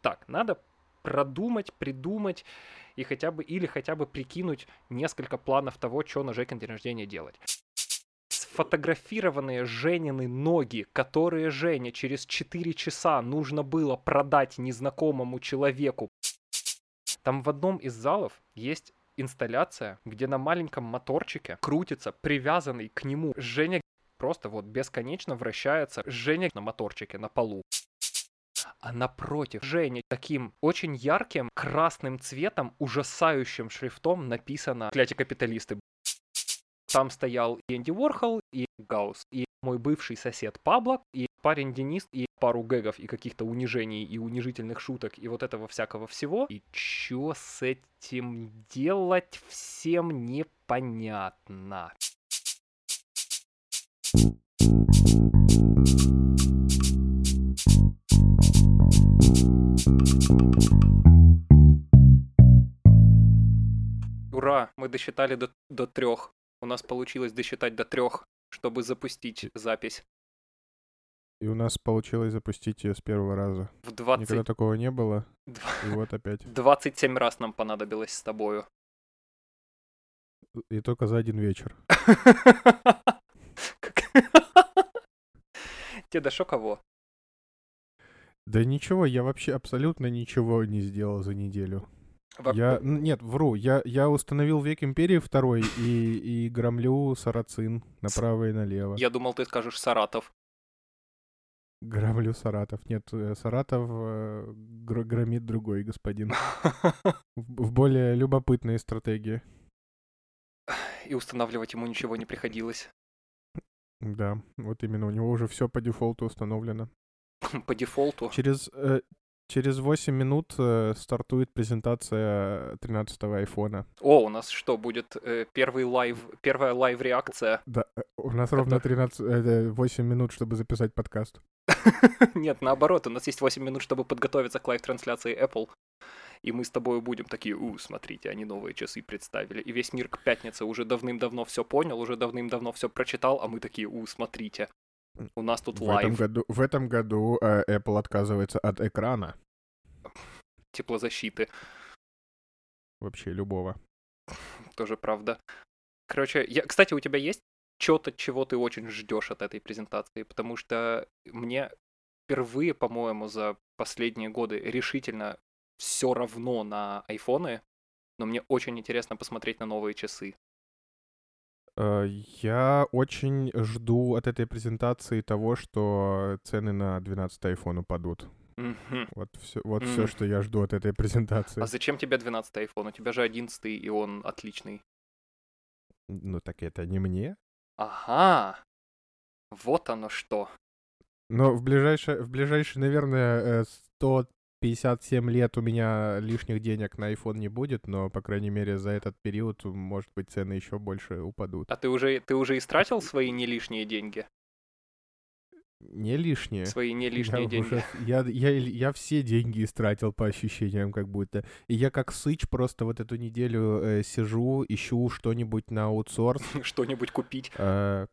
так, надо продумать, придумать и хотя бы, или хотя бы прикинуть несколько планов того, что на Жекин день рождения делать. Сфотографированные Женины ноги, которые Женя через 4 часа нужно было продать незнакомому человеку. Там в одном из залов есть инсталляция, где на маленьком моторчике крутится привязанный к нему Женя просто вот бесконечно вращается Женя на моторчике на полу. А напротив Жени таким очень ярким красным цветом, ужасающим шрифтом написано «Кляти капиталисты». Там стоял и Энди Уорхол, и Гаус, и мой бывший сосед Пабло, и парень Денис, и пару гэгов, и каких-то унижений, и унижительных шуток, и вот этого всякого всего. И чё с этим делать всем непонятно. Ура, мы досчитали до, до трех. У нас получилось досчитать до трех, чтобы запустить запись. И у нас получилось запустить ее с первого раза. В 20... Никогда такого не было. И вот опять. 27 раз нам понадобилось с тобою. И только за один вечер. Тебе дошло кого? Да ничего, я вообще абсолютно ничего не сделал за неделю. Я, нет, вру, я, я установил век Империи второй и, и громлю Сарацин направо и налево. Я думал, ты скажешь Саратов. Громлю Саратов. Нет, э, Саратов э, гр- громит другой господин. в, в более любопытные стратегии. И устанавливать ему ничего не приходилось. Да, вот именно, у него уже все по дефолту установлено. по дефолту? Через, э, через 8 минут э, стартует презентация 13-го айфона. О, у нас что, будет э, первый live, первая live-реакция? Да, э, у нас ровно 13, э, 8 минут, чтобы записать подкаст. Нет, наоборот, у нас есть 8 минут, чтобы подготовиться к live-трансляции Apple. И мы с тобой будем такие, у, смотрите, они новые часы представили. И весь мир к пятнице уже давным-давно все понял, уже давным-давно все прочитал, а мы такие, у, смотрите, у нас тут в live. Этом году, в этом году э, Apple отказывается от экрана. Теплозащиты. Вообще любого. Тоже правда. Короче, я, кстати, у тебя есть что-то, чего ты очень ждешь от этой презентации? Потому что мне впервые, по-моему, за последние годы решительно все равно на айфоны, но мне очень интересно посмотреть на новые часы. Э, я очень жду от этой презентации того, что цены на 12 iPhone упадут. Mm-hmm. Вот все, вот mm-hmm. все, что я жду от этой презентации. А зачем тебе 12 iPhone? У тебя же 11 и он отличный. Ну так это не мне. Ага. Вот оно что. Но в ближайшее, в ближайшие, наверное, э, 100 57 лет у меня лишних денег на iPhone не будет, но, по крайней мере, за этот период, может быть, цены еще больше упадут. А ты уже, ты уже истратил свои не лишние деньги? Не лишние. Свои не лишние я деньги. Уже, я, я, я все деньги истратил по ощущениям, как будто. И я как сыч просто вот эту неделю э, сижу, ищу что-нибудь на аутсорс. Что-нибудь купить. А,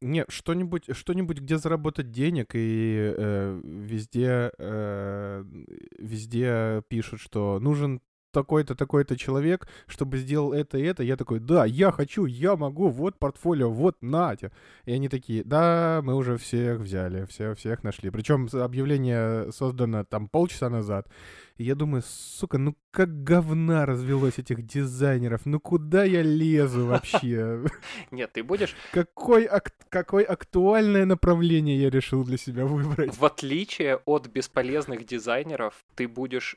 нет, что-нибудь, что-нибудь, где заработать денег, и э, везде, э, везде пишут, что нужен такой-то, такой-то человек, чтобы сделал это и это. Я такой, да, я хочу, я могу, вот портфолио, вот нате. И они такие, да, мы уже всех взяли, все, всех нашли. Причем объявление создано там полчаса назад. И я думаю, сука, ну как говна развелось этих дизайнеров, ну куда я лезу вообще? Нет, ты будешь... Какой, ак- какое актуальное направление я решил для себя выбрать? В отличие от бесполезных дизайнеров, ты будешь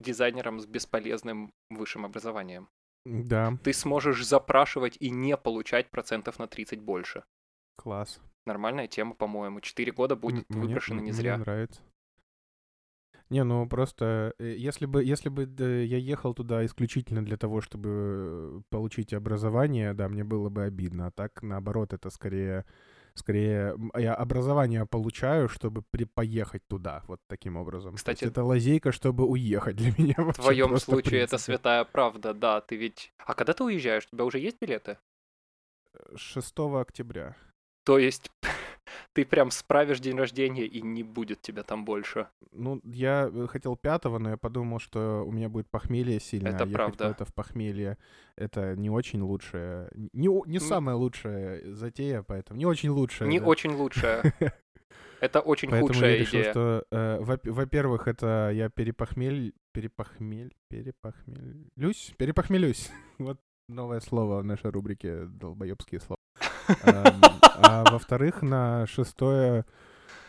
дизайнером с бесполезным высшим образованием. Да, Ты сможешь запрашивать и не получать процентов на 30 больше. класс. Нормальная тема, по-моему. Четыре года будет мне- выброшено не мне зря. нравится. Не, ну просто, э, если бы, если бы я ехал туда исключительно для того, чтобы э, получить образование, да, мне было бы обидно. А так, наоборот, это скорее, скорее, я образование получаю, чтобы при, поехать туда, вот таким образом. Кстати, это лазейка, чтобы уехать для меня В твоем случае это святая правда, да, ты ведь... А когда ты уезжаешь, у тебя уже есть билеты? 6 октября. То есть, ты прям справишь день рождения и не будет тебя там больше. Ну, я э, хотел пятого, но я подумал, что у меня будет похмелье сильно. Это а ехать правда. куда-то в похмелье это не очень лучшая, не, не самая лучшая затея, поэтому не очень лучшая. Не да. очень лучшая. Это очень Поэтому худшая я решил, идея. что, э, во- во-первых, это я перепохмель, перепохмель, перепохмелюсь, перепохмелюсь. Вот новое слово в нашей рубрике «Долбоебские слова». А во-вторых, на шестое,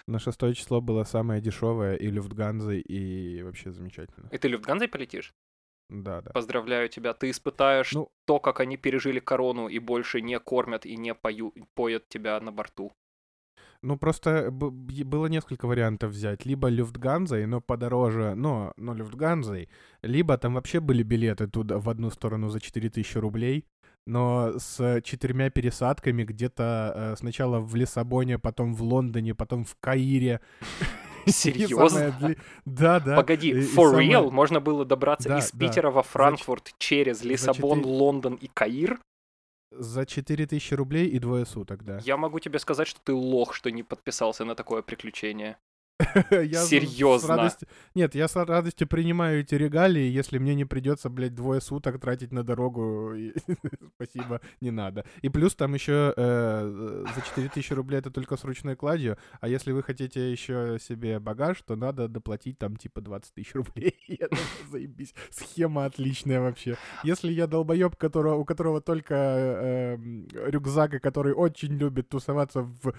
на шестое число было самое дешевое и Люфтганзы, и вообще замечательно. И ты Люфтганзой полетишь? Да, да. Поздравляю тебя. Ты испытаешь Ну- то, как они пережили корону и больше не кормят и не пою, поят тебя на борту. Ну, просто было несколько вариантов взять. Либо Люфтганзой, но подороже, но, но Люфтганзой. Либо там вообще были билеты туда в одну сторону за 4000 рублей, но с четырьмя пересадками где-то э, сначала в Лиссабоне, потом в Лондоне, потом в Каире. Серьезно? дли- Да, да. Погоди, и- и for самое- real? Можно было добраться Да, из да. Питера во Франкфурт через Лиссабон, Лондон и Каир? За 4000 рублей и двое суток, да. Я могу тебе сказать, что ты лох, что не подписался на такое приключение. Я Серьезно? радостью- Нет, я с радостью принимаю эти регалии, если мне не придется, блядь, двое суток тратить на дорогу. Спасибо, не надо. И плюс там еще э, за 4000 рублей это только с ручной кладью, а если вы хотите еще себе багаж, то надо доплатить там типа 20 тысяч рублей. Я думаю, заебись. Схема отличная вообще. Если я долбоеб, которого, у которого только э, рюкзак, и который очень любит тусоваться в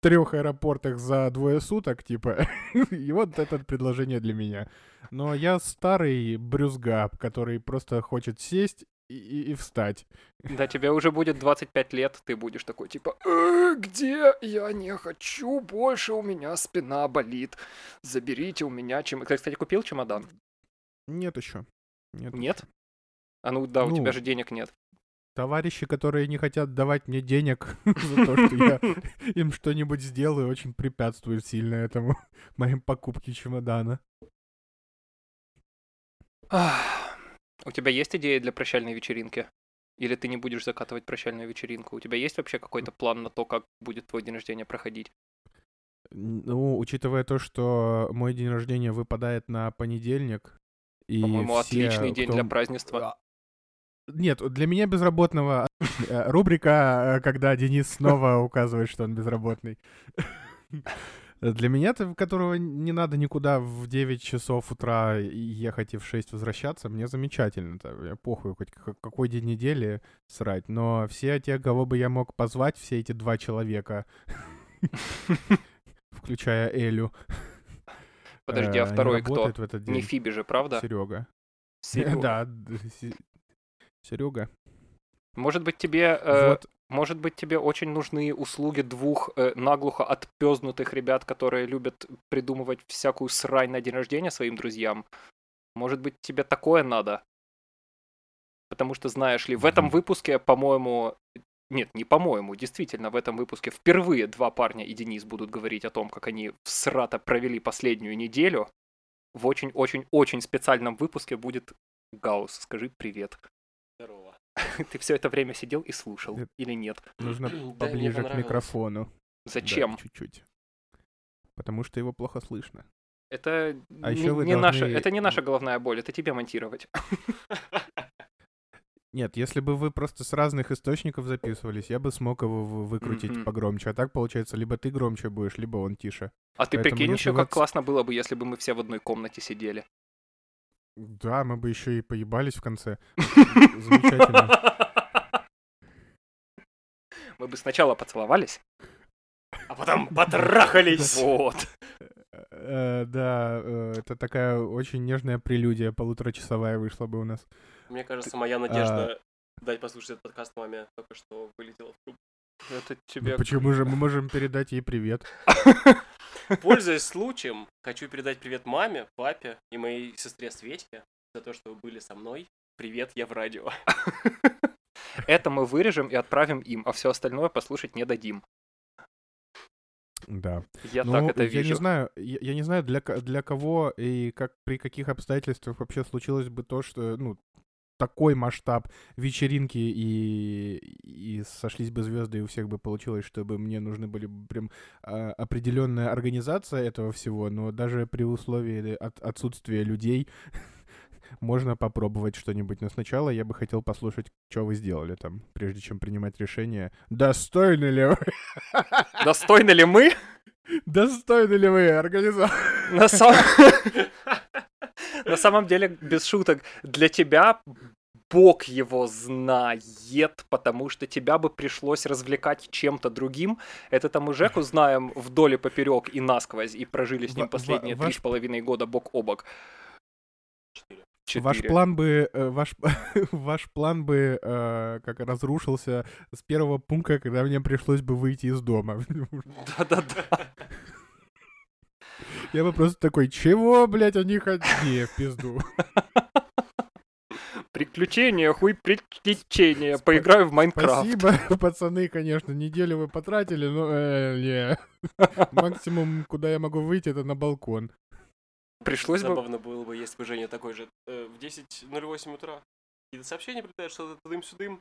трех аэропортах за двое суток, типа, и вот это предложение для меня. Но я старый брюзга, который просто хочет сесть и, и- и встать. Да, тебе уже будет 25 лет, ты будешь такой, типа, «Э, где? Я не хочу больше, у меня спина болит. Заберите у меня чем... Ты, кстати, купил чемодан? Нет еще. Нет. Нет? А ну да, у Ну, тебя же денег нет. Товарищи, которые не хотят давать мне денег за то, что я им что-нибудь сделаю, очень препятствуют сильно этому, моим покупке чемодана. У тебя есть идея для прощальной вечеринки? Или ты не будешь закатывать прощальную вечеринку? У тебя есть вообще какой-то план на то, как будет твой день рождения проходить? Ну, учитывая то, что мой день рождения выпадает на понедельник, и По-моему, все, отличный день кто для празднества. Нет, для меня безработного э, рубрика, э, когда Денис снова указывает, что он безработный. Для меня, то которого не надо никуда в 9 часов утра ехать и в 6 возвращаться, мне замечательно. Я похуй, хоть ка- какой день недели срать. Но все те, кого бы я мог позвать, все эти два человека, включая Элю. Подожди, э, а они второй кто? Не. Фиби же, правда? Серега. Да, Серега. Может быть, тебе... э, Вот, Может быть, тебе очень нужны услуги двух э, наглухо отпёзнутых ребят, которые любят придумывать всякую срань на день рождения своим друзьям. Может быть, тебе такое надо? Потому что, знаешь ли, в этом выпуске, по-моему... Нет, не по-моему, действительно, в этом выпуске впервые два парня и Денис будут говорить о том, как они в срата провели последнюю неделю. В очень-очень-очень специальном выпуске будет Гаус. Скажи привет. Ты все это время сидел и слушал, Нет. или нет? нужно Да, поближе к понравилось. микрофону. Да, Зачем? чуть-чуть. Потому что его плохо слышно. Это, А не, вы не наша, должны- это не наша головная боль, это тебе монтировать. Нет, если бы вы просто с разных источников записывались, я бы смог его вы- выкрутить Мгм. погромче. А так получается, либо ты громче будешь, либо он тише. А ты Поэтому прикинь еще, как классно было бы, если бы мы все в одной комнате сидели. Да, мы бы еще и поебались в конце. Замечательно. Мы бы сначала поцеловались. А потом потрахались. Вот. Э, Да, э, это такая очень нежная прелюдия полуторачасовая вышла бы у нас. Мне кажется, моя надежда дать послушать этот подкаст маме только что вылетела в трубку. Это Ну тебе... Почему же мы можем передать ей привет? Пользуясь случаем, хочу передать привет маме, папе и моей сестре Светьке за то, что вы были со мной. Привет, я в радио. Это мы вырежем и отправим им, а все остальное послушать не дадим. Да. Я Ну, так это я не знаю, я, я не знаю для, для кого и как при каких обстоятельствах вообще случилось бы то, что, ну, такой масштаб вечеринки и, и сошлись бы звезды, и у всех бы получилось, чтобы мне нужны были бы прям а, определенная организация этого всего, но даже при условии от, отсутствия людей можно попробовать что-нибудь. Но сначала я бы хотел послушать, что вы сделали там, прежде чем принимать решение, достойны ли вы... Достойны ли мы? Достойны ли вы организации? На самом... Деле, без шуток, для тебя Бог его знает, потому что тебя бы пришлось развлекать чем-то другим. Это там уже Жеку знаем вдоль и поперек и насквозь, и прожили с ним последние три с половиной года бок о бок. Четыре. Ваш план бы, э, ваш, ваш план бы э, как разрушился с первого пункта, когда мне пришлось бы выйти из дома. Да-да-да. Я бы просто такой, чего, блядь, они хотят? в пизду. Приключения, хуй приключения. Поиграю в Майнкрафт. Спасибо, пацаны, конечно. Неделю вы потратили, но э, не. Максимум, куда я могу выйти, это на балкон. Пришлось бы... Забавно было бы, если бы Женя такой же э, в 10.08 утра. И сообщение прилетает, что тудым-сюдым.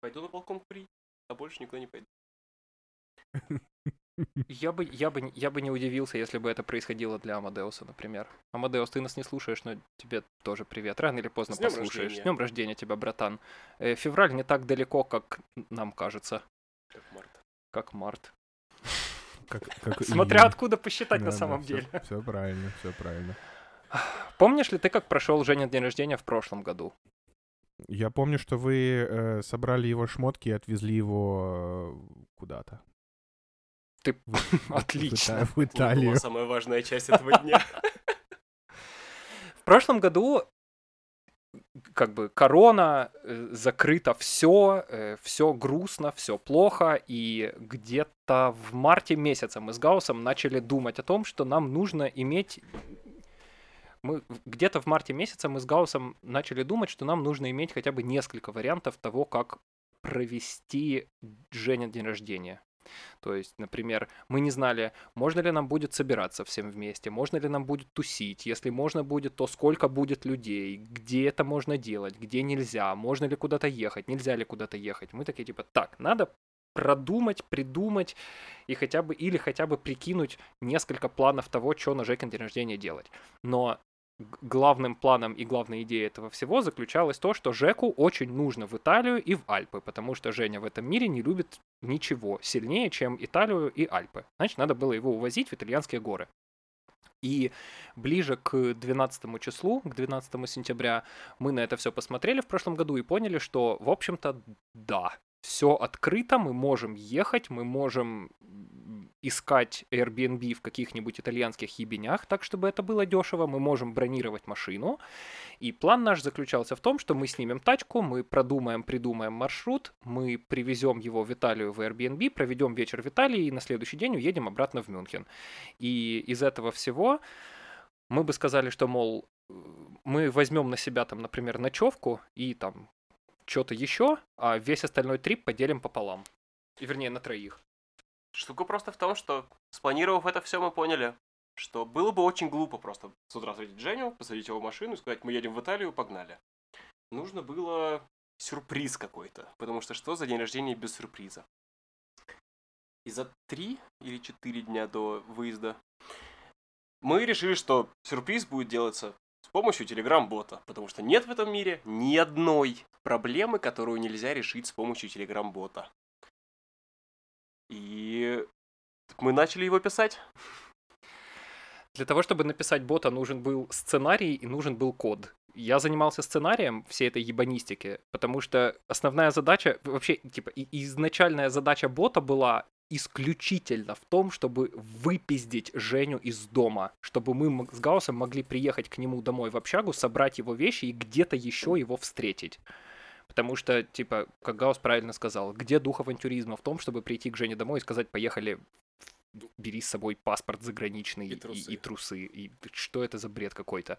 Пойду на балкон курить, а больше никуда не пойду. Я бы, я, бы, я бы не удивился, если бы это происходило для Амадеуса, например. Амадеус, ты нас не слушаешь, но тебе тоже привет. Рано или поздно С послушаешь. Рождения. С днем рождения тебя, братан. Э, февраль не так далеко, как нам кажется. Как март. Как март. Как, как Смотря июнь. откуда посчитать да, на самом да, деле. Все, все правильно, все правильно. Помнишь ли ты, как прошел Женя день рождения в прошлом году? Я помню, что вы э, собрали его шмотки и отвезли его э, куда-то. Ты отлично. В Италию. Это самая важная часть этого дня. В прошлом году как бы корона, э, закрыто все, э, все грустно, все плохо, и где-то в марте месяце мы с Гаусом начали думать о том, что нам нужно иметь мы где-то в марте месяце мы с Гаусом начали думать, что нам нужно иметь хотя бы несколько вариантов того, как провести Женя день рождения. То есть, например, мы не знали, можно ли нам будет собираться всем вместе, можно ли нам будет тусить, если можно будет, то сколько будет людей, где это можно делать, где нельзя, можно ли куда-то ехать, нельзя ли куда-то ехать. Мы такие типа, так, надо продумать, придумать и хотя бы или хотя бы прикинуть несколько планов того, что на Жекин день рождения делать. Но главным планом и главной идеей этого всего заключалось то, что Жеку очень нужно в Италию и в Альпы, потому что Женя в этом мире не любит ничего сильнее, чем Италию и Альпы. Значит, надо было его увозить в итальянские горы. И ближе к 12 числу, к 12 сентября, мы на это все посмотрели в прошлом году и поняли, что, в общем-то, да, все открыто, мы можем ехать, мы можем искать Airbnb в каких-нибудь итальянских ебенях, так чтобы это было дешево, мы можем бронировать машину. И план наш заключался в том, что мы снимем тачку, мы продумаем, придумаем маршрут, мы привезем его в Италию в Airbnb, проведем вечер в Италии и на следующий день уедем обратно в Мюнхен. И из этого всего мы бы сказали, что, мол, мы возьмем на себя там, например, ночевку и там что-то еще, а весь остальной трип поделим пополам. И, вернее, на троих. Штука просто в том, что спланировав это все, мы поняли, что было бы очень глупо просто с утра встретить Женю, посадить его в машину и сказать, мы едем в Италию, погнали. Нужно было сюрприз какой-то, потому что что за день рождения без сюрприза? И за три или четыре дня до выезда мы решили, что сюрприз будет делаться помощью телеграм-бота, потому что нет в этом мире ни одной проблемы, которую нельзя решить с помощью телеграм-бота. И мы начали его писать. Для того, чтобы написать бота, нужен был сценарий и нужен был код. Я занимался сценарием всей этой ебанистики, потому что основная задача, вообще, типа, изначальная задача бота была исключительно в том, чтобы выпиздить Женю из дома, чтобы мы с Гаусом могли приехать к нему домой в общагу, собрать его вещи и где-то еще его встретить. Потому что, типа, как Гаус правильно сказал, где дух авантюризма в том, чтобы прийти к Жене домой и сказать, поехали бери с собой паспорт заграничный и трусы. И, и трусы. И что это за бред какой-то?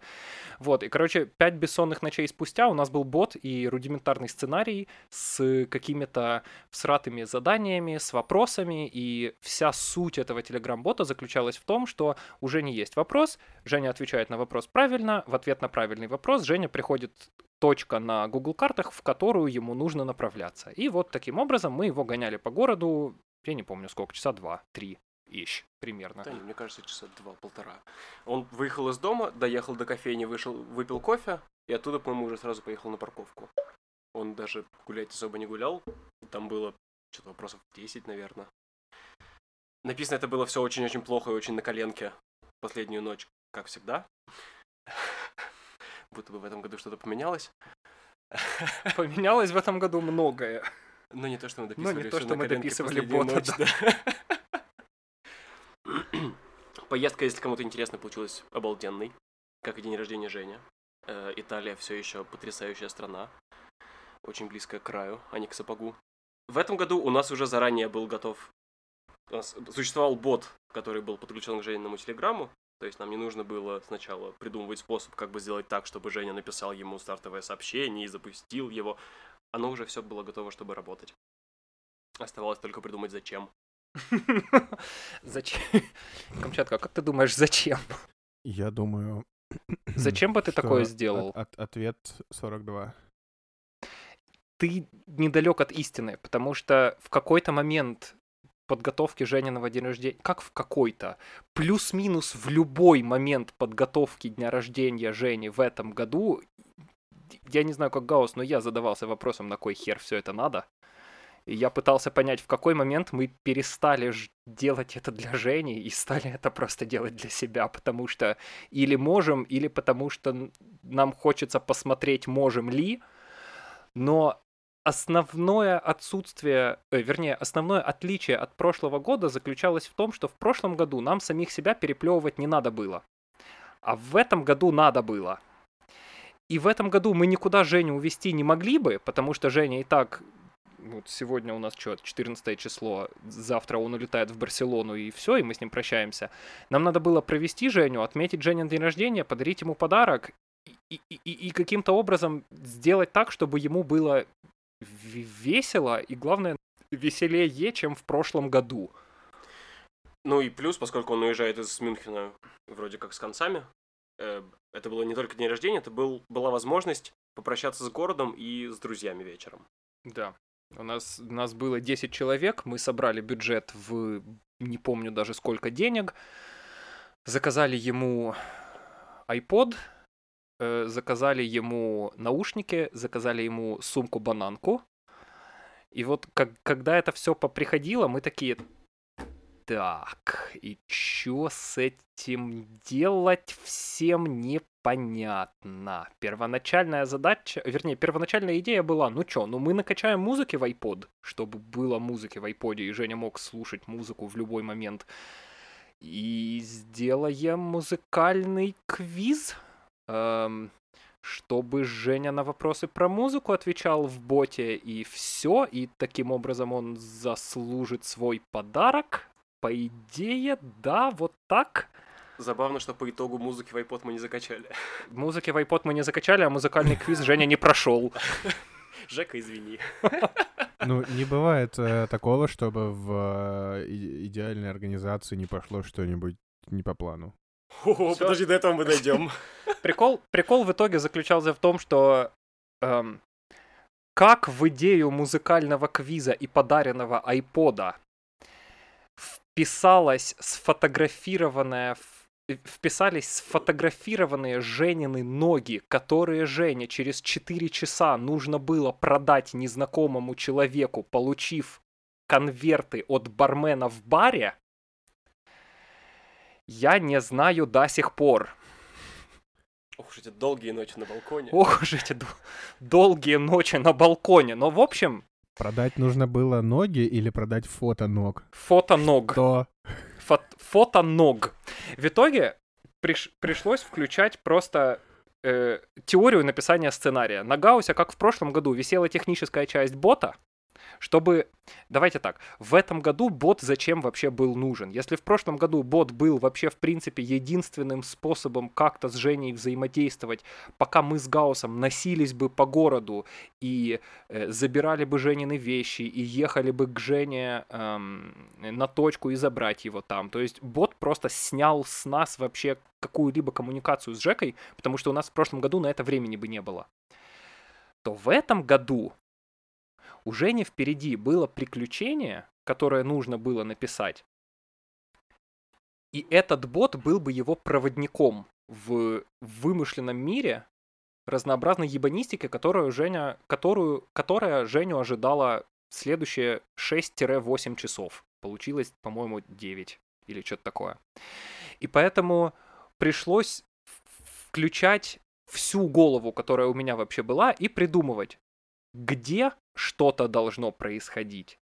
Вот, и, короче, пять бессонных ночей спустя у нас был бот и рудиментарный сценарий с какими-то всратыми заданиями, с вопросами, и вся суть этого телеграм-бота заключалась в том, что уже не есть вопрос, Женя отвечает на вопрос правильно, в ответ на правильный вопрос Женя приходит точка на Google картах, в которую ему нужно направляться. И вот таким образом мы его гоняли по городу, я не помню сколько, часа два, три, ищ, примерно. Да, не, мне кажется, часа два-полтора. Он выехал из дома, доехал до кофейни, вышел, выпил кофе, и оттуда, по-моему, уже сразу поехал на парковку. Он даже гулять особо не гулял. Там было что-то вопросов 10, наверное. Написано это было все очень-очень плохо и очень на коленке. Последнюю ночь, как всегда. Будто бы в этом году что-то поменялось. Поменялось в этом году многое. Но не то, что мы Но дописывали не то, что мы коленке дописывали бота, ночь, да. Поездка, если кому-то интересно, получилась обалденной, как и день рождения Жени. Э, Италия все еще потрясающая страна, очень близкая к краю, а не к сапогу. В этом году у нас уже заранее был готов... У нас существовал бот, который был подключен к Жениному телеграмму, то есть нам не нужно было сначала придумывать способ, как бы сделать так, чтобы Женя написал ему стартовое сообщение и запустил его. Оно уже все было готово, чтобы работать. Оставалось только придумать, зачем. Зачем? Камчатка, а как ты думаешь, зачем? Я думаю... Зачем бы ты такое сделал? от- ответ 42. Ты недалек от истины, потому что в какой-то момент подготовки Жениного дня рождения, как в какой-то, плюс-минус в любой момент подготовки дня рождения Жени в этом году, я не знаю, как Гаус, но я задавался вопросом, на кой хер все это надо. И я пытался понять, в какой момент мы перестали делать это для Жени и стали это просто делать для себя, потому что или можем, или потому что нам хочется посмотреть, можем ли, но основное отсутствие, э, вернее, основное отличие от прошлого года заключалось в том, что в прошлом году нам самих себя переплевывать не надо было. А в этом году надо было. И в этом году мы никуда Женю увезти не могли бы, потому что Женя и так вот сегодня у нас что, 14 число, завтра он улетает в Барселону и все, и мы с ним прощаемся. Нам надо было провести Женю, отметить Женин день рождения, подарить ему подарок и, и- и- и каким-то образом сделать так, чтобы ему было весело и, главное, веселее, чем в прошлом году. Ну и плюс, поскольку он уезжает из Мюнхена вроде как с концами, э, это было не только день рождения, это был, была возможность попрощаться с городом и с друзьями вечером. Да. У нас, у нас было 10 человек, мы собрали бюджет в не помню даже сколько денег, заказали ему iPod, э, заказали ему наушники, заказали ему сумку-бананку. И вот как, когда это все поприходило, мы такие, так, и чё с этим делать, всем непонятно. Первоначальная задача, вернее, первоначальная идея была, ну чё, ну мы накачаем музыки в iPod, чтобы было музыки в iPod, и Женя мог слушать музыку в любой момент. И сделаем музыкальный квиз, эм, чтобы Женя на вопросы про музыку отвечал в боте, и все, и таким образом он заслужит свой подарок. По идее, да, вот так. Забавно, что по итогу музыки в iPod мы не закачали. Музыки в iPod мы не закачали, а музыкальный квиз Женя не прошел. Жека, извини. Ну, не бывает э, такого, чтобы в э, идеальной организации не пошло что-нибудь не по плану. О, Всё. подожди, до этого мы дойдем. Прикол, прикол в итоге заключался в том, что эм, как в идею музыкального квиза и подаренного айпода вписалась сфотографированная э, вписались сфотографированные Женины ноги, которые Жене через 4 часа нужно было продать незнакомому человеку, получив конверты от бармена в баре, я не знаю до сих пор. Ох уж эти долгие ночи на балконе. Ох уж эти дол- долгие ночи на балконе. Но, в общем, Продать нужно было ноги или продать фото ног? фото ног. То Фо- фото ног. В итоге приш- пришлось включать просто э, теорию написания сценария. На Гаусе, как в прошлом году, висела техническая часть бота, чтобы... Давайте так, в этом году бот зачем вообще был нужен? Если в прошлом году бот был вообще, в принципе, единственным способом как-то с Женей взаимодействовать, пока мы с Гаусом носились бы по городу и э, забирали бы Женины вещи и ехали бы к Жене эм, на точку и забрать его там. То есть бот просто снял с нас вообще какую-либо коммуникацию с Жекой, потому что у нас в прошлом году на это времени бы не было. что в этом году у Жени впереди было приключение, которое нужно было написать. И этот бот был бы его проводником в вымышленном мире разнообразной ебанистики, которую Женя, которую, которая Женю ожидала следующие 6-8 часов. Получилось, по-моему, 9 или что-то такое. И поэтому пришлось включать всю голову, которая у меня вообще была, и придумывать, где что-то должно происходить,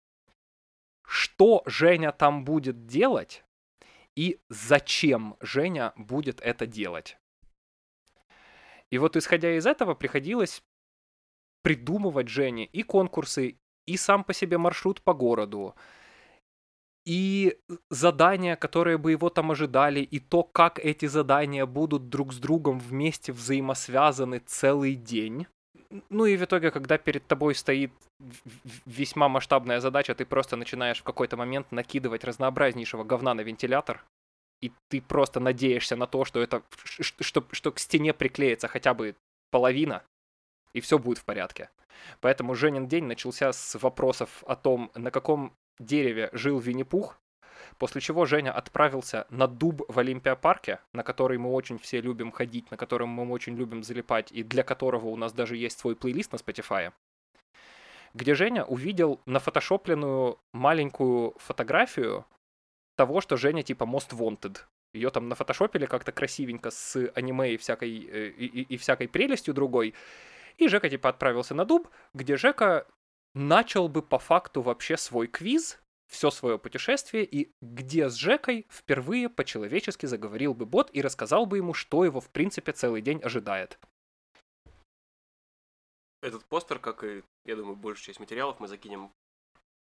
что Женя там будет делать и зачем Женя будет это делать. И вот исходя из этого приходилось придумывать Жене и конкурсы, и сам по себе маршрут по городу, и задания, которые бы его там ожидали, и то, как эти задания будут друг с другом вместе взаимосвязаны целый день. Ну и в итоге, когда перед тобой стоит весьма масштабная задача, ты просто начинаешь в какой-то момент накидывать разнообразнейшего говна на вентилятор, и ты просто надеешься на то, что это, что, что к стене приклеится хотя бы половина, и все будет в порядке. Поэтому Женин день начался с вопросов о том, на каком дереве жил Винни-Пух, после чего Женя отправился на дуб в Олимпиапарке, на который мы очень все любим ходить, на котором мы очень любим залипать, и для которого у нас даже есть свой плейлист на Spotify, где Женя увидел нафотошопленную маленькую фотографию того, что Женя типа Most Wanted. Ее там нафотошопили как-то красивенько с аниме и всякой, э, и, и, и всякой прелестью другой. И Жека типа отправился на дуб, где Жека начал бы по факту вообще свой квиз, все свое путешествие, и где с Жекой впервые по-человечески заговорил бы бот и рассказал бы ему, что его в принципе целый день ожидает. Этот постер, как и, я думаю, большую часть материалов мы закинем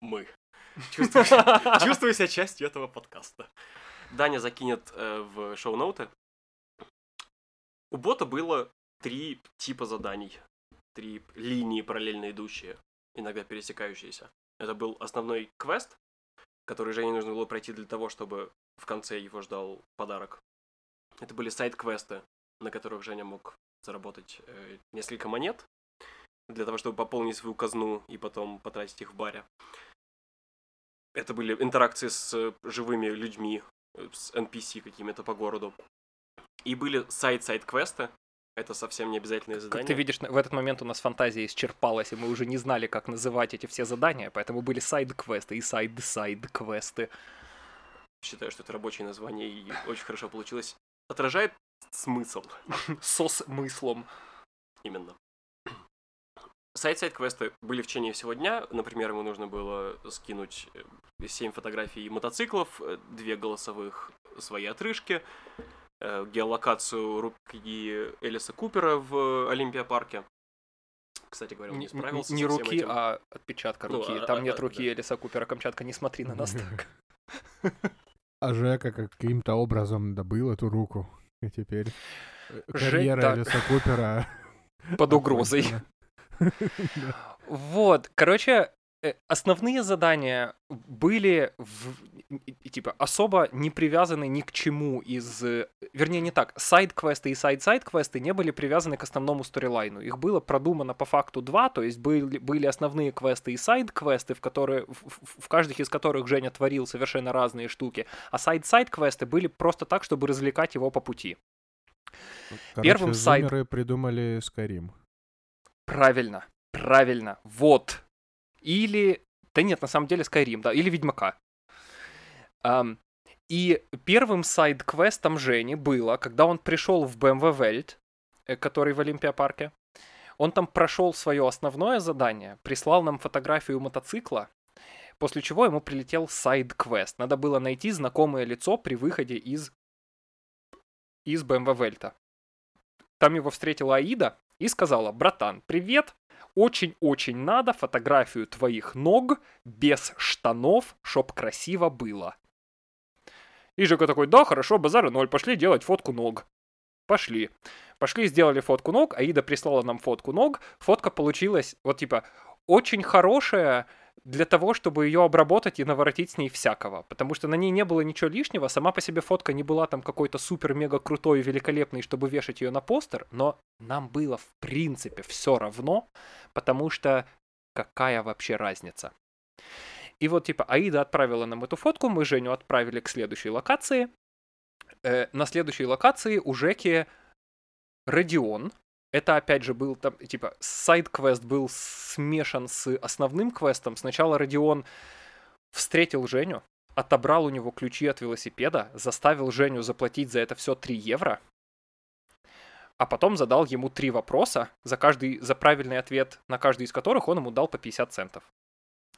мы. Чувствую, чувствую себя частью этого подкаста. Даня закинет э, в шоу-ноуты. У бота было три типа заданий. Три линии параллельно идущие, иногда пересекающиеся. Это был основной квест, который Жене нужно было пройти для того, чтобы в конце его ждал подарок. Это были сайт-квесты, на которых Женя мог заработать э, несколько монет для того, чтобы пополнить свою казну и потом потратить их в баре. Это были интеракции с э, живыми людьми, э, с NPC какими-то по городу. И были side-side-квесты, это совсем не обязательные задания. Как ты видишь, в этот момент у нас фантазия исчерпалась, и мы уже не знали, как называть эти все задания, поэтому были side-квесты и side-side-квесты. Считаю, что это рабочее название, и очень хорошо получилось. Отражает смысл. Со смыслом. Именно. Side-side-квесты были в течение всего дня. Например, ему нужно было скинуть 7 э, фотографий мотоциклов, 2 голосовых свои отрыжки, э, геолокацию руки Элиса Купера в Олимпия-парке. Кстати говоря, он не справился Не, не руки, этим. а отпечатка ну, руки. Ну, Там а, нет а, руки да. Элиса Купера. Камчатка, не смотри на нас так. А Жека каким-то образом добыл эту руку. И теперь э, карьера Элиса Купера... Под угрозой. Вот, короче, э, основные задания были в, типа особо не привязаны ни к чему из... Вернее, не так. Side-квесты и side-side-квесты не были привязаны к основному storyline у. Их было продумано по факту два, то есть были, были основные квесты и side-квесты, в, которые, в, в каждых из которых Женя творил совершенно разные штуки. А side-side-квесты были просто так, чтобы развлекать его по пути. Короче, Первым side... придумали Skyrim. Правильно, правильно, вот. Или... Да нет, на самом деле Skyrim, да, или Ведьмака. Эм, и первым side-квестом Жени было, когда он пришел в BMW Welt, э, который в Олимпиапарке, он там прошел свое основное задание, прислал нам фотографию мотоцикла, после чего ему прилетел side-квест. Надо было найти знакомое лицо при выходе из, из BMW Вельта. Там его встретила Аида, и сказала, братан, привет, очень-очень надо фотографию твоих ног без штанов, чтоб красиво было. И Жека такой, да, хорошо, базары ноль, пошли делать фотку ног. Пошли. Пошли, сделали фотку ног, Аида прислала нам фотку ног. Фотка получилась, вот типа, очень хорошая, для того, чтобы ее обработать и наворотить с ней всякого. Потому что на ней не было ничего лишнего, сама по себе фотка не была там какой-то супер-мега крутой и великолепной, чтобы вешать ее на постер, но нам было в принципе все равно, потому что какая вообще разница? И вот типа Аида отправила нам эту фотку, мы Женю отправили к следующей локации. Э, на следующей локации у Жеки Родион, это, опять же, был там, типа, side-квест был смешан с основным квестом. Сначала Родион встретил Женю, отобрал у него ключи от велосипеда, заставил Женю заплатить за это все 3 евро, а потом задал ему три вопроса, за каждый, за правильный ответ на каждый из которых он ему дал по 50 центов.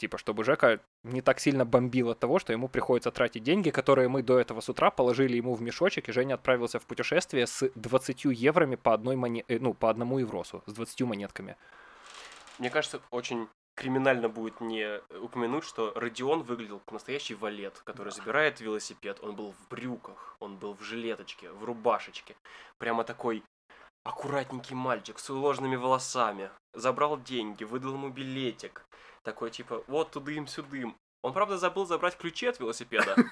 Типа, чтобы Жека не так сильно бомбил от того, что ему приходится тратить деньги, которые мы до этого с утра положили ему в мешочек, и Женя отправился в путешествие с 20 евроми по одной моне... э, ну, по одному евросу, с 20 монетками. Мне кажется, очень криминально будет не упомянуть, что Родион выглядел как настоящий валет, который забирает велосипед. Он был в брюках, он был в жилеточке, в рубашечке. Прямо такой аккуратненький мальчик с уложенными волосами. Забрал деньги, выдал ему билетик. Такой типа, вот тудым-сюдым. Он, правда, забыл забрать ключи от велосипеда.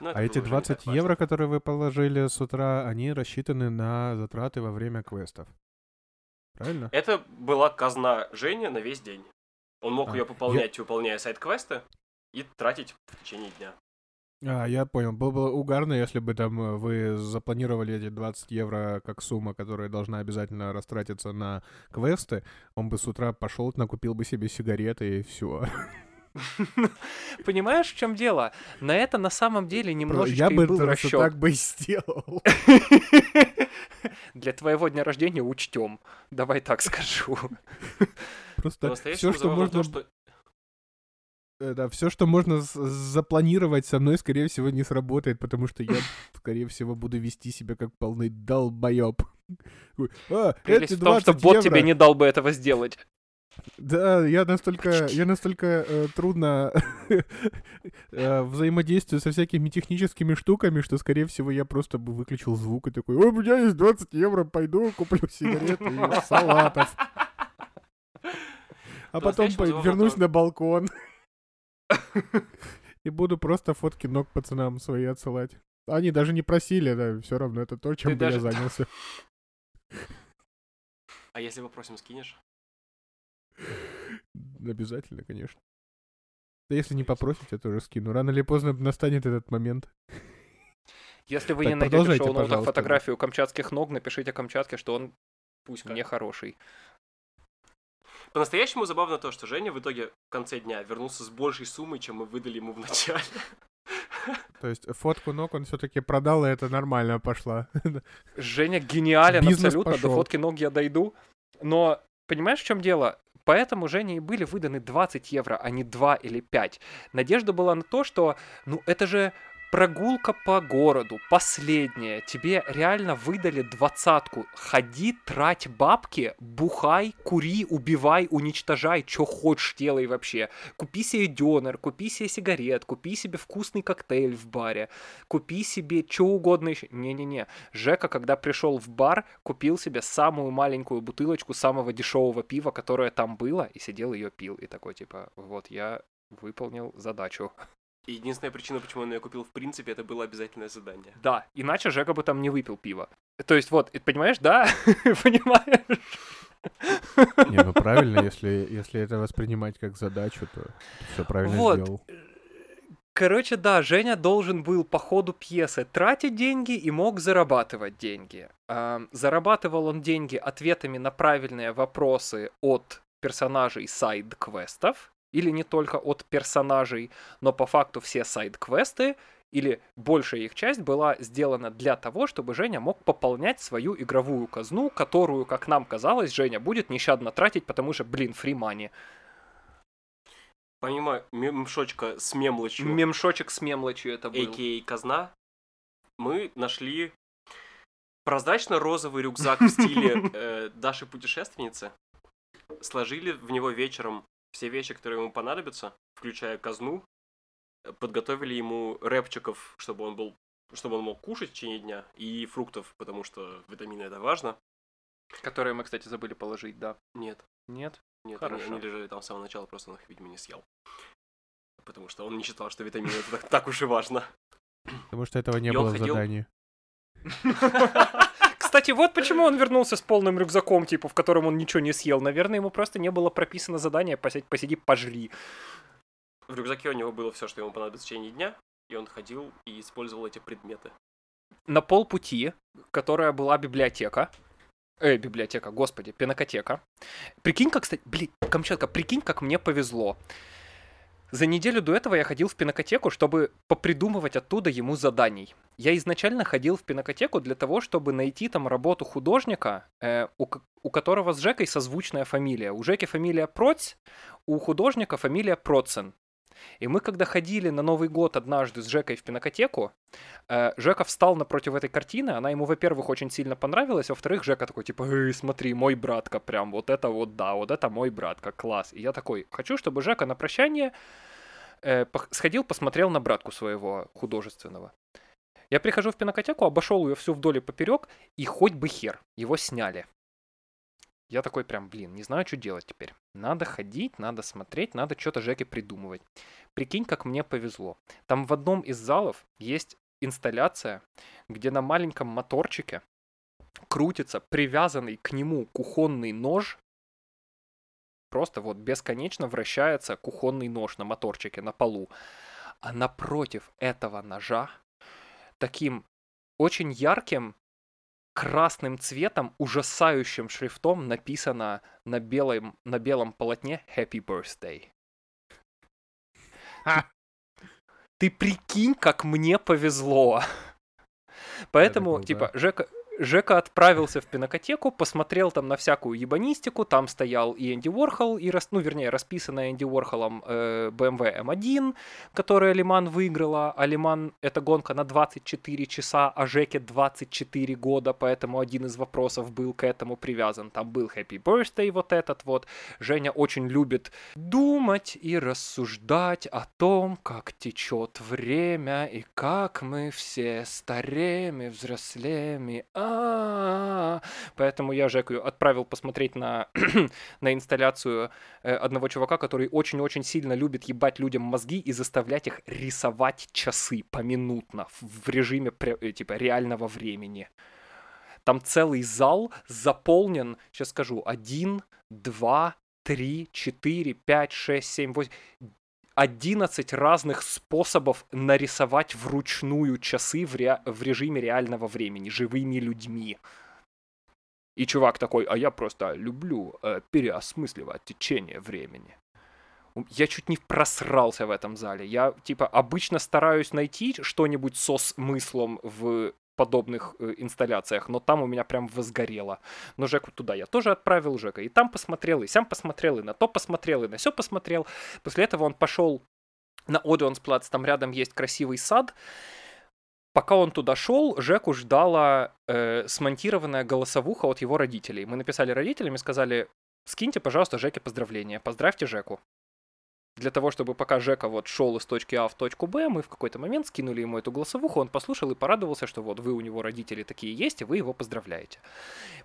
Это А эти было уже не так 20 важно. евро, которые вы положили с утра, они рассчитаны на затраты во время квестов. Правильно? Это была казна Жени на весь день. Он мог А, ее пополнять, выполняя сайт-квесты, и тратить в течение дня. А, я понял. Было бы угарно, если бы там э, вы запланировали эти 20 евро как сумма, которая должна обязательно растратиться на квесты. Он бы с утра пошел, накупил бы себе сигареты и все. Понимаешь, в чем дело? На это на самом деле немножечко Я и бы был расчет. так бы и сделал. Для твоего дня рождения учтем. Давай так скажу. Просто все, что можно, да, все, что можно запланировать со мной, скорее всего, не сработает, потому что я, скорее всего, буду вести себя как полный долбоеб. А, Прелесть эти в том, что 20 бот евро. тебе не дал бы этого сделать. Да, я настолько, я настолько э, трудно э, взаимодействую со всякими техническими штуками, что, скорее всего, я просто бы выключил звук и такой, у меня есть 20 евро, пойду куплю сигареты и салатов. А потом вернусь на балкон и буду просто фотки ног пацанам свои отсылать. Они даже не просили, да, все равно это то, чем Ты бы я даже- занялся. А если попросим, скинешь? Обязательно, конечно. Да если не попросите, я тоже скину. Рано или поздно настанет этот момент. Если вы Так, не найдете в пожалуйста. фотографию камчатских ног, напишите Камчатке, что он пусть Да. мне хороший. По-настоящему забавно то, что Женя в итоге в конце дня вернулся с большей суммой, чем мы выдали ему в начале. То есть фотку ног он все-таки продал, и это нормально пошла. Женя гениален Бизнес абсолютно, пошёл. до фотки ног я дойду. Но понимаешь, в чем дело? Поэтому Жене и были выданы 20 евро, а не 2 или 5. Надежда была на то, что, ну, это же прогулка по городу, последняя. Тебе реально выдали двадцатку. Ходи, трать бабки, бухай, кури, убивай, уничтожай, что хочешь делай вообще. Купи себе дёнер, купи себе сигарет, купи себе вкусный коктейль в баре, купи себе что угодно еще. Не-не-не. Жека, когда пришел в бар, купил себе самую маленькую бутылочку самого дешевого пива, которое там было, и сидел ее пил. И такой, типа, вот я выполнил задачу. И единственная причина, почему он ее купил в принципе, это было обязательное задание. Да, иначе Жека бы там не выпил пиво. То есть вот, понимаешь, да? Понимаешь? Не, ну правильно, если, если это воспринимать как задачу, то все правильно Вот. сделал. Короче, да, Женя должен был по ходу пьесы тратить деньги и мог зарабатывать деньги. Ам, зарабатывал он деньги ответами на правильные вопросы от персонажей сайд-квестов, или не только от персонажей, но по факту все сайд-квесты, или большая их часть была сделана для того, чтобы Женя мог пополнять свою игровую казну, которую, как нам казалось, Женя будет нещадно тратить, потому что, блин, фри мани. Помимо мемшочка с мемлочью, Мемшочек с мемлочью это был. а.к.а. казна, мы нашли прозрачно-розовый рюкзак в стиле э, Даши путешественницы. Сложили в него вечером все вещи, которые ему понадобятся, включая казну. э, Подготовили ему рэпчиков, чтобы он был чтобы он мог кушать в течение дня, и фруктов, потому что витамины это важно. Которые мы, кстати, забыли положить, да. Нет. Нет? Нет, они, Хорошо. они лежали там с самого начала, просто он их, видимо, не съел. Потому что он не считал, что витамины это так, так уж и важно. Потому что этого не И было в задании. Кстати, вот почему он вернулся с полным рюкзаком, типа, в котором он ничего не съел. Наверное, ему просто не было прописано задание посиди, посиди пожри. В рюкзаке у него было все, что ему понадобится в течение дня, и он ходил и использовал эти предметы. На полпути, которая была библиотека, Э, библиотека, господи, пинокотека. Прикинь, как, кстати, блин, Камчатка, прикинь, как мне повезло. За неделю до этого я ходил в пинокотеку, чтобы попридумывать оттуда ему заданий. Я изначально ходил в пинокотеку для того, чтобы найти там работу художника, э, у, у которого с Жекой созвучная фамилия. У Жеки фамилия Проц, у художника фамилия Процен. И мы, когда ходили на Новый год однажды с Жекой в пинокотеку, э, Жека встал напротив этой картины, она ему, во-первых, очень сильно понравилась, во-вторых, Жека такой, типа, «Эй, смотри, мой братка, прям, вот это вот, да, вот это мой братка, класс. И я такой, хочу, чтобы Жека на прощание э, сходил, посмотрел на братку своего художественного. Я прихожу в пинокотеку, обошел ее всю вдоль и поперек, и хоть бы хер, его сняли. Я такой прям, блин, не знаю, что делать теперь. Надо ходить, надо смотреть, надо что-то Жеке придумывать. Прикинь, как мне повезло. Там в одном из залов есть инсталляция, где на маленьком моторчике крутится привязанный к нему кухонный нож. Просто вот бесконечно вращается кухонный нож на моторчике на полу. А напротив этого ножа таким очень ярким красным цветом, ужасающим шрифтом написано на белом, на белом полотне Happy Birthday. Ха! Ты прикинь, как мне повезло. Поэтому, типа, Жека, Жека отправился в пинокотеку, посмотрел там на всякую ебанистику, там стоял и Энди Уорхол, и, рас- ну, вернее, расписанная Энди Уорхолом э, BMW M1, которая Лиман выиграла, а Лиман — это гонка на 24 часа, а Жеке 24 года, поэтому один из вопросов был к этому привязан. Там был Happy Birthday вот этот вот. Женя очень любит думать и рассуждать о том, как течет время и как мы все стареем и взрослеем. и Поэтому я Жеку отправил посмотреть на, на инсталляцию э, одного чувака, который очень-очень сильно любит ебать людям мозги и заставлять их рисовать часы поминутно в режиме э, типа реального времени. Там целый зал заполнен, сейчас скажу, один, два, три, четыре, пять, шесть, семь, восемь. 11 разных способов нарисовать вручную часы в, ре- в режиме реального времени, живыми людьми. И чувак такой, а я просто люблю э, переосмысливать течение времени. Я чуть не просрался в этом зале. Я, типа, обычно стараюсь найти что-нибудь со смыслом в подобных э, инсталляциях, но там у меня прям возгорело. Но Жеку туда я тоже отправил Жека. И там посмотрел, и сям посмотрел, и на то посмотрел, и на все посмотрел. После этого он пошел на Одионсплац, там рядом есть красивый сад. Пока он туда шел, Жеку ждала э, смонтированная голосовуха от его родителей. Мы написали родителям и сказали, скиньте, пожалуйста, Жеке поздравления, поздравьте Жеку. Для того, чтобы пока Жека вот шел из точки А в точку Б, мы в какой-то момент скинули ему эту голосовуху, он послушал и порадовался, что вот вы у него родители такие есть, и вы его поздравляете.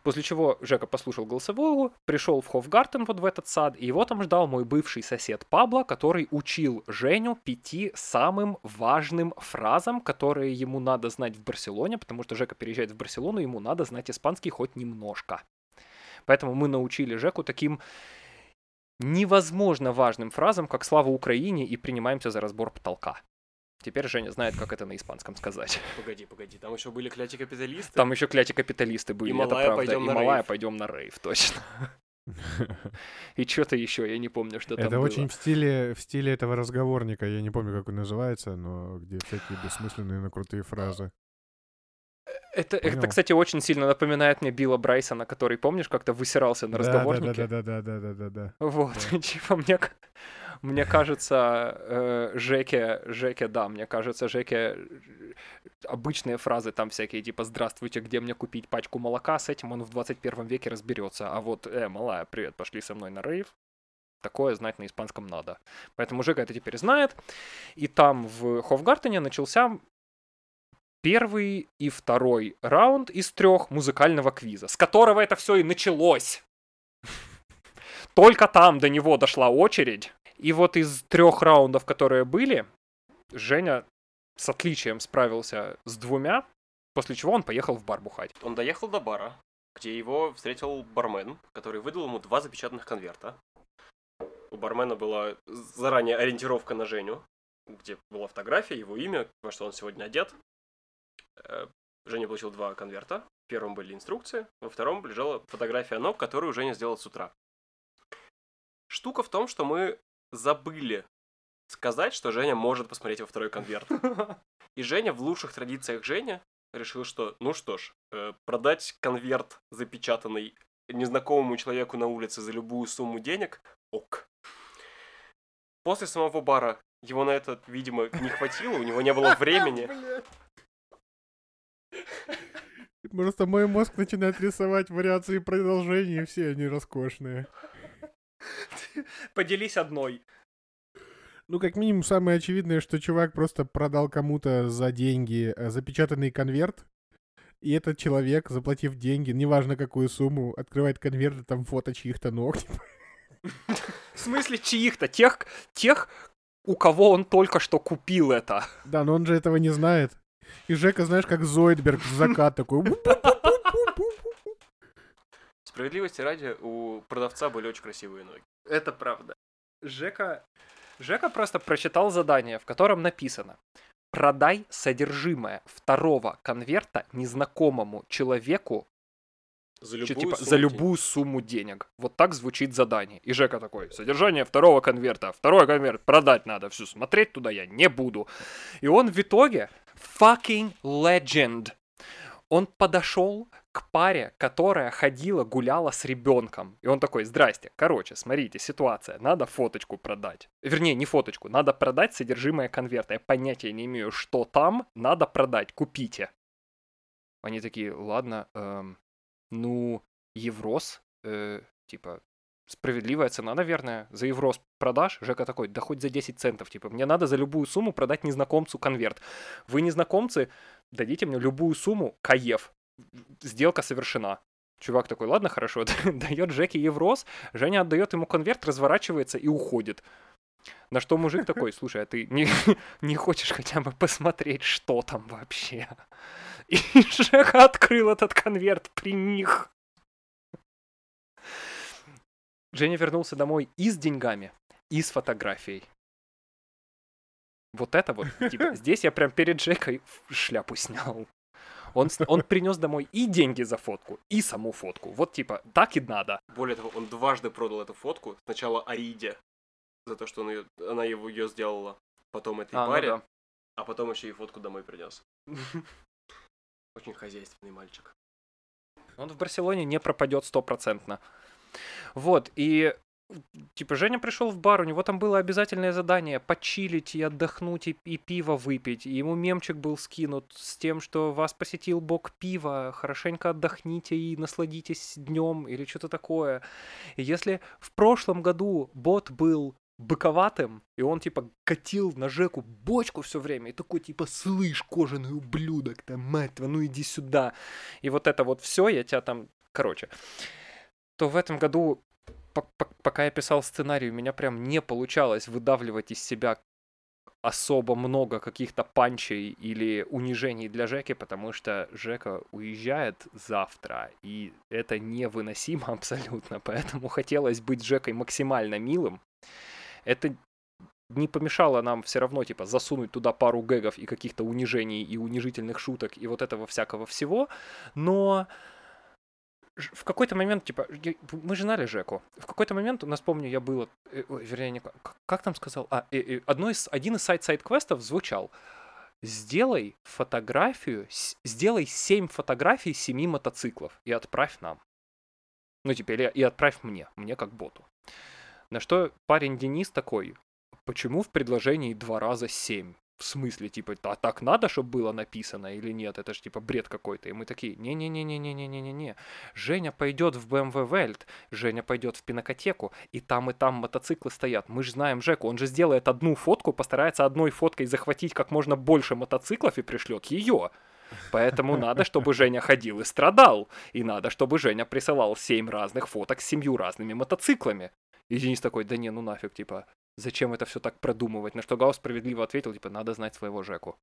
После чего Жека послушал голосовую, пришел в Хофгартен вот в этот сад, и его там ждал мой бывший сосед Пабло, который учил Женю пяти самым важным фразам, которые ему надо знать в Барселоне, потому что Жека переезжает в Барселону, ему надо знать испанский хоть немножко. Поэтому мы научили Жеку таким невозможно важным фразам, как «Слава Украине» и «Принимаемся за разбор потолка». Теперь Женя знает, как это на испанском сказать. Погоди, погоди, там еще были кляти капиталисты. Там еще кляти капиталисты были, И это малая правда. «Пойдем и на малая рейв». пойдем на рейв, точно. И что-то еще, я не помню, что там Это было. очень в стиле, в стиле этого разговорника, я не помню, как он называется, но где всякие бессмысленные, но крутые фразы. Это, это, кстати, очень сильно напоминает мне Билла Брайсона, который, помнишь, как-то высирался на разговорнике? Да-да-да-да-да-да-да. Вот, типа, мне, мне кажется, э, Жеке, Жеке, да, мне кажется, Жеке э, обычные фразы там всякие, типа, здравствуйте, где мне купить пачку молока, с этим он в 21 веке разберется. А вот, э, малая, привет, пошли со мной на рейв. Такое знать на испанском надо. Поэтому Жека это теперь знает. И там в Хофгартене начался первый и второй раунд из трех музыкального квиза, с которого это все и началось. Только там до него дошла очередь. И вот из трех раундов, которые были, Женя с отличием справился с двумя, после чего он поехал в бар бухать. Он доехал до бара, где его встретил бармен, который выдал ему два запечатанных конверта. У бармена была заранее ориентировка на Женю, где была фотография, его имя, во что он сегодня одет. Э, Женя получил два конверта. В первом были инструкции, во втором лежала фотография ног, которую Женя сделал с утра. Штука в том, что мы забыли сказать, что Женя может посмотреть во второй конверт. И Женя в лучших традициях Женя решил, что, ну что ж, э, продать конверт запечатанный незнакомому человеку на улице за любую сумму денег – ок. После самого бара его на это, видимо, не хватило, у него не было времени. Просто мой мозг начинает рисовать вариации продолжения, и все они роскошные. Поделись одной. Ну, как минимум, самое очевидное, что чувак просто продал кому-то за деньги э, запечатанный конверт, и этот человек, заплатив деньги, неважно какую сумму, открывает конверт, и там фото чьих-то ног. В смысле чьих-то? Тех, тех, у кого он только что купил это. Да, но он же этого не знает. И Жека, знаешь, как Зойдберг в закат такой. Справедливости ради, у продавца были очень красивые ноги. Это правда. Жека, Жека просто прочитал задание, в котором написано «Продай содержимое второго конверта незнакомому человеку За любую типа, сумму за денег. любую сумму денег». Вот так звучит задание. И Жека такой «Содержание второго конверта, второй конверт продать надо, все, смотреть туда я не буду». И он в итоге fucking legend. Он подошел к паре, которая ходила, гуляла с ребенком. И он такой, здрасте, короче, смотрите, ситуация, надо фоточку продать. Вернее, не фоточку, надо продать содержимое конверта. Я понятия не имею, что там, надо продать, купите. Они такие, ладно, эм, ну, Еврос, э, типа, справедливая цена, наверное, за Еврос продашь? Жека такой, да хоть за 10 центов, типа, мне надо за любую сумму продать незнакомцу конверт. Вы незнакомцы, дадите мне любую сумму, каев. Сделка совершена. Чувак такой, ладно, хорошо, дает Жеке Еврос, Женя отдает ему конверт, разворачивается и уходит. На что мужик такой, слушай, а ты не, не хочешь хотя бы посмотреть, что там вообще? И Жека открыл этот конверт при них. Женя вернулся домой и с деньгами, и с фотографией. Вот это вот, типа, здесь я прям перед Жекой шляпу снял. Он, он принес домой и деньги за фотку, и саму фотку. Вот типа, так и надо. Более того, он дважды продал эту фотку. Сначала Аиде за то, что он её- она его ее сделала. Потом этой А, ну паре, да. а потом еще и фотку домой принес. Очень хозяйственный мальчик. Он в Барселоне не пропадет стопроцентно. Вот, и типа Женя пришел в бар, у него там было обязательное задание почилить и отдохнуть и, и пиво выпить. И ему мемчик был скинут с тем, что вас посетил бог пива, хорошенько отдохните и насладитесь днем или что-то такое. И если в прошлом году бот был быковатым, и он типа катил на Жеку бочку все время, и такой типа, слышь, кожаный ублюдок, там, мать твою, ну иди сюда. И вот это вот все, я тебя там, короче, то в этом году, по- по- пока я писал сценарий, у меня прям не получалось выдавливать из себя особо много каких-то панчей или унижений для Жеки, потому что Жека уезжает завтра, и это невыносимо абсолютно, поэтому хотелось быть Жекой максимально милым. Это не помешало нам все равно, типа, засунуть туда пару гэгов и каких-то унижений и унижительных шуток и вот этого всякого всего, но в какой-то момент, типа, мы же знали Жеку. В какой-то момент у нас, помню, я был, э, вернее, не, как, там сказал, а, э, э, одно из, один из сайт-сайт-квестов звучал, сделай фотографию, сделай 7 фотографий семи мотоциклов и отправь нам. Ну, типа, или, и отправь мне, мне как боту. На что парень Денис такой, почему в предложении два раза семь? В смысле, типа, а так надо, чтобы было написано или нет? Это же типа бред какой-то. И мы такие, не-не-не-не-не-не-не-не. Женя пойдет в BMW Welt, Женя пойдет в пинокотеку, и там и там мотоциклы стоят. Мы же знаем Жеку, он же сделает одну фотку, постарается одной фоткой захватить как можно больше мотоциклов и пришлет ее. Поэтому надо, чтобы Женя ходил и страдал. И надо, чтобы Женя присылал семь разных фоток с семью разными мотоциклами. И Денис такой, да не, ну нафиг, типа, зачем это все так продумывать? На что Гаус справедливо ответил, типа, надо знать своего Жеку.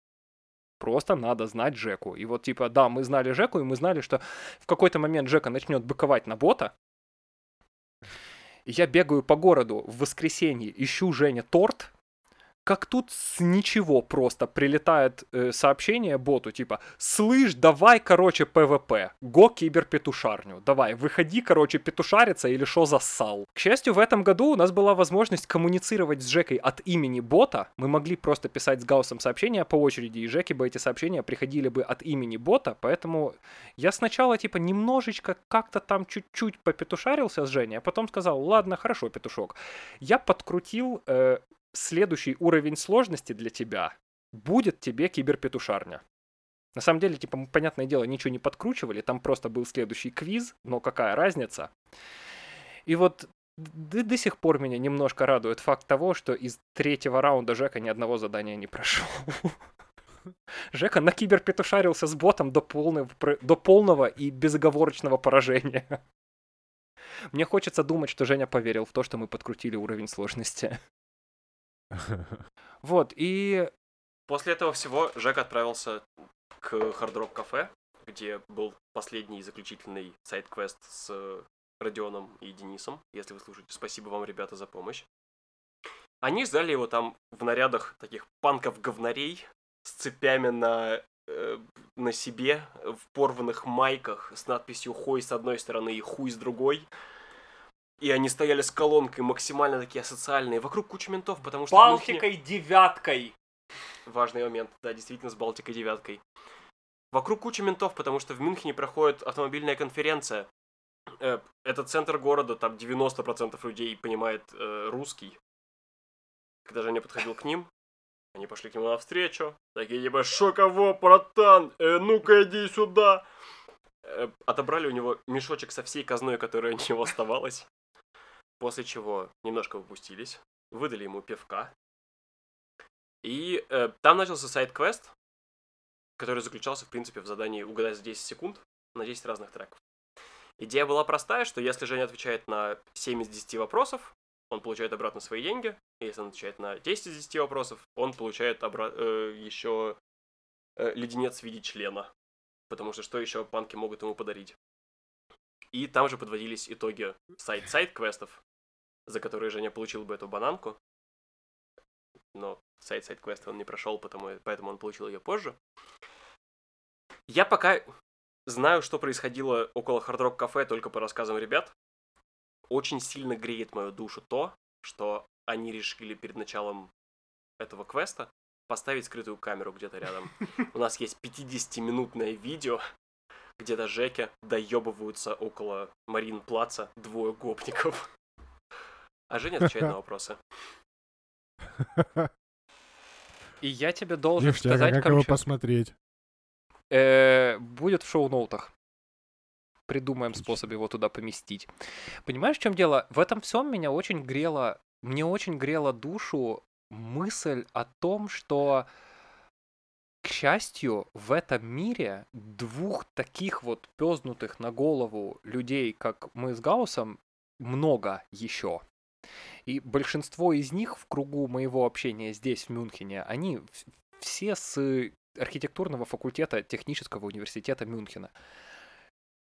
Просто надо знать Жеку. И вот, типа, да, мы знали Жеку, и мы знали, что в какой-то момент Жека начнет быковать на бота. Я бегаю по городу в воскресенье, ищу Жене торт, как тут с ничего просто прилетает э, сообщение боту, типа, слышь, давай, короче, PvP, го киберпетушарню, давай, выходи, короче, петушариться или что зассал. К счастью, в этом году у нас была возможность коммуницировать с Жекой от имени бота, мы могли просто писать с Гаусом сообщения по очереди, и Жеке бы эти сообщения приходили бы от имени бота, поэтому я сначала, типа, немножечко как-то там чуть-чуть попетушарился с Женей, а потом сказал, ладно, хорошо, петушок. Я подкрутил э, следующий уровень сложности для тебя будет тебе киберпетушарня. На самом деле, типа, понятное дело, ничего не подкручивали, там просто был следующий квиз, но какая разница? И вот до, до сих пор меня немножко радует факт того, что из третьего раунда Жека ни одного задания не прошел. Жека на киберпетушарился с ботом до полного, до полного и безоговорочного поражения. Мне хочется думать, что Женя поверил в то, что мы подкрутили уровень сложности. Вот, и... После этого всего Жек отправился к Хардрок кафе, где был последний заключительный сайт-квест с Родионом и Денисом. Если вы слушаете, спасибо вам, ребята, за помощь. Они ждали его там в нарядах таких панков-говнарей с цепями на, э, на себе, в порванных майках с надписью «Хой» с одной стороны и «Хуй» с другой. И они стояли с колонкой, максимально такие асоциальные. Вокруг куча ментов, потому что... Балтикой Мюнхене... девяткой! Важный момент, да, действительно, с Балтикой девяткой. Вокруг куча ментов, потому что в Мюнхене проходит автомобильная конференция. Э, это центр города, там 90% людей понимает э, русский. Когда же я подходил к ним, они пошли к нему навстречу. Такие типа, шо кого, братан? Э, ну-ка иди сюда. Э, отобрали у него мешочек со всей казной, которая у него оставалась. После чего немножко выпустились, выдали ему пивка. И э, там начался сайт-квест, который заключался, в принципе, в задании угадать за 10 секунд на 10 разных треков. Идея была простая, что если Женя отвечает на 7 из 10 вопросов, он получает обратно свои деньги. И если он отвечает на 10 из 10 вопросов, он получает обра- э, еще э, леденец в виде члена. Потому что что еще панки могут ему подарить? И там же подводились итоги side-side-квестов, за которые Женя получил бы эту бананку. Но side-side-квест он не прошел, потому, поэтому он получил ее позже. Я пока знаю, что происходило около Hard Rock Cafe только по рассказам ребят. Очень сильно греет мою душу то, что они решили перед началом этого квеста поставить скрытую камеру где-то рядом. У нас есть 50-минутное видео, где до Жеки доебываются около Марин Плаца двое гопников. А Женя отвечает на вопросы. И я тебе должен Ништяк, а сказать, как короче, его посмотреть? э, будет в шоу-ноутах. Придумаем способ его туда поместить. Понимаешь, в чем дело? В этом всем меня очень грело, мне очень грело душу мысль о том, что, к счастью, в этом мире двух таких вот пёзнутых на голову людей, как мы с Гаусом, много еще. И большинство из них в кругу моего общения здесь, в Мюнхене, они все с архитектурного факультета технического университета Мюнхена.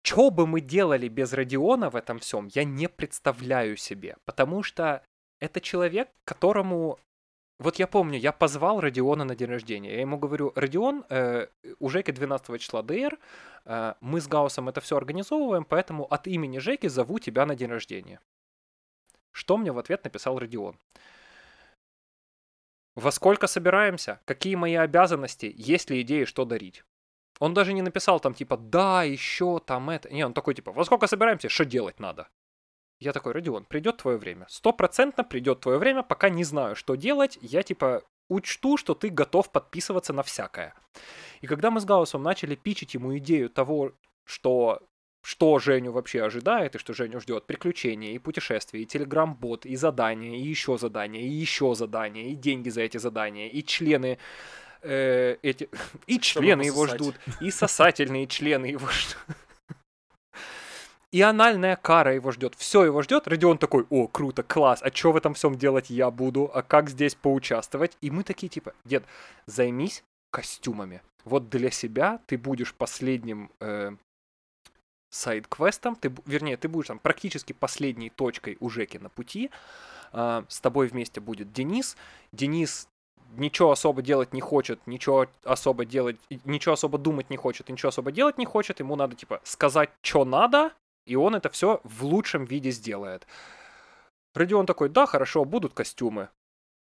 Что бы мы делали без Родиона в этом всем, я не представляю себе, потому что это человек, которому вот я помню, я позвал Родиона на день рождения. Я ему говорю, Родион, э, у Жеки 12 числа ДР, э, мы с Гаусом это все организовываем, поэтому от имени Жеки зову тебя на день рождения. Что мне в ответ написал Родион? Во сколько собираемся? Какие мои обязанности? Есть ли идеи, что дарить? Он даже не написал там типа «да, еще там это». Не, он такой типа «во сколько собираемся? Что делать надо?» Я такой, Родион, придет твое время. Стопроцентно придет твое время, пока не знаю, что делать. Я типа учту, что ты готов подписываться на всякое. И когда мы с Гаусом начали пичить ему идею того, что что Женю вообще ожидает, и что Женю ждет приключения, и путешествия, и телеграм-бот, и задания, и еще задания, и еще задания, и деньги за эти задания, и члены э, эти... И члены его ждут, и сосательные члены его ждут. И анальная кара его ждет. Все его ждет. Родион такой, о, круто, класс, а что в этом всем делать я буду? А как здесь поучаствовать? И мы такие, типа, дед, займись костюмами. Вот для себя ты будешь последним э, сайд-квестом, ты, вернее, ты будешь там практически последней точкой у Жеки на пути. А, с тобой вместе будет Денис. Денис ничего особо делать не хочет, ничего особо делать, ничего особо думать не хочет, ничего особо делать не хочет. Ему надо, типа, сказать, что надо, и он это все в лучшем виде сделает. Родион такой, да, хорошо, будут костюмы.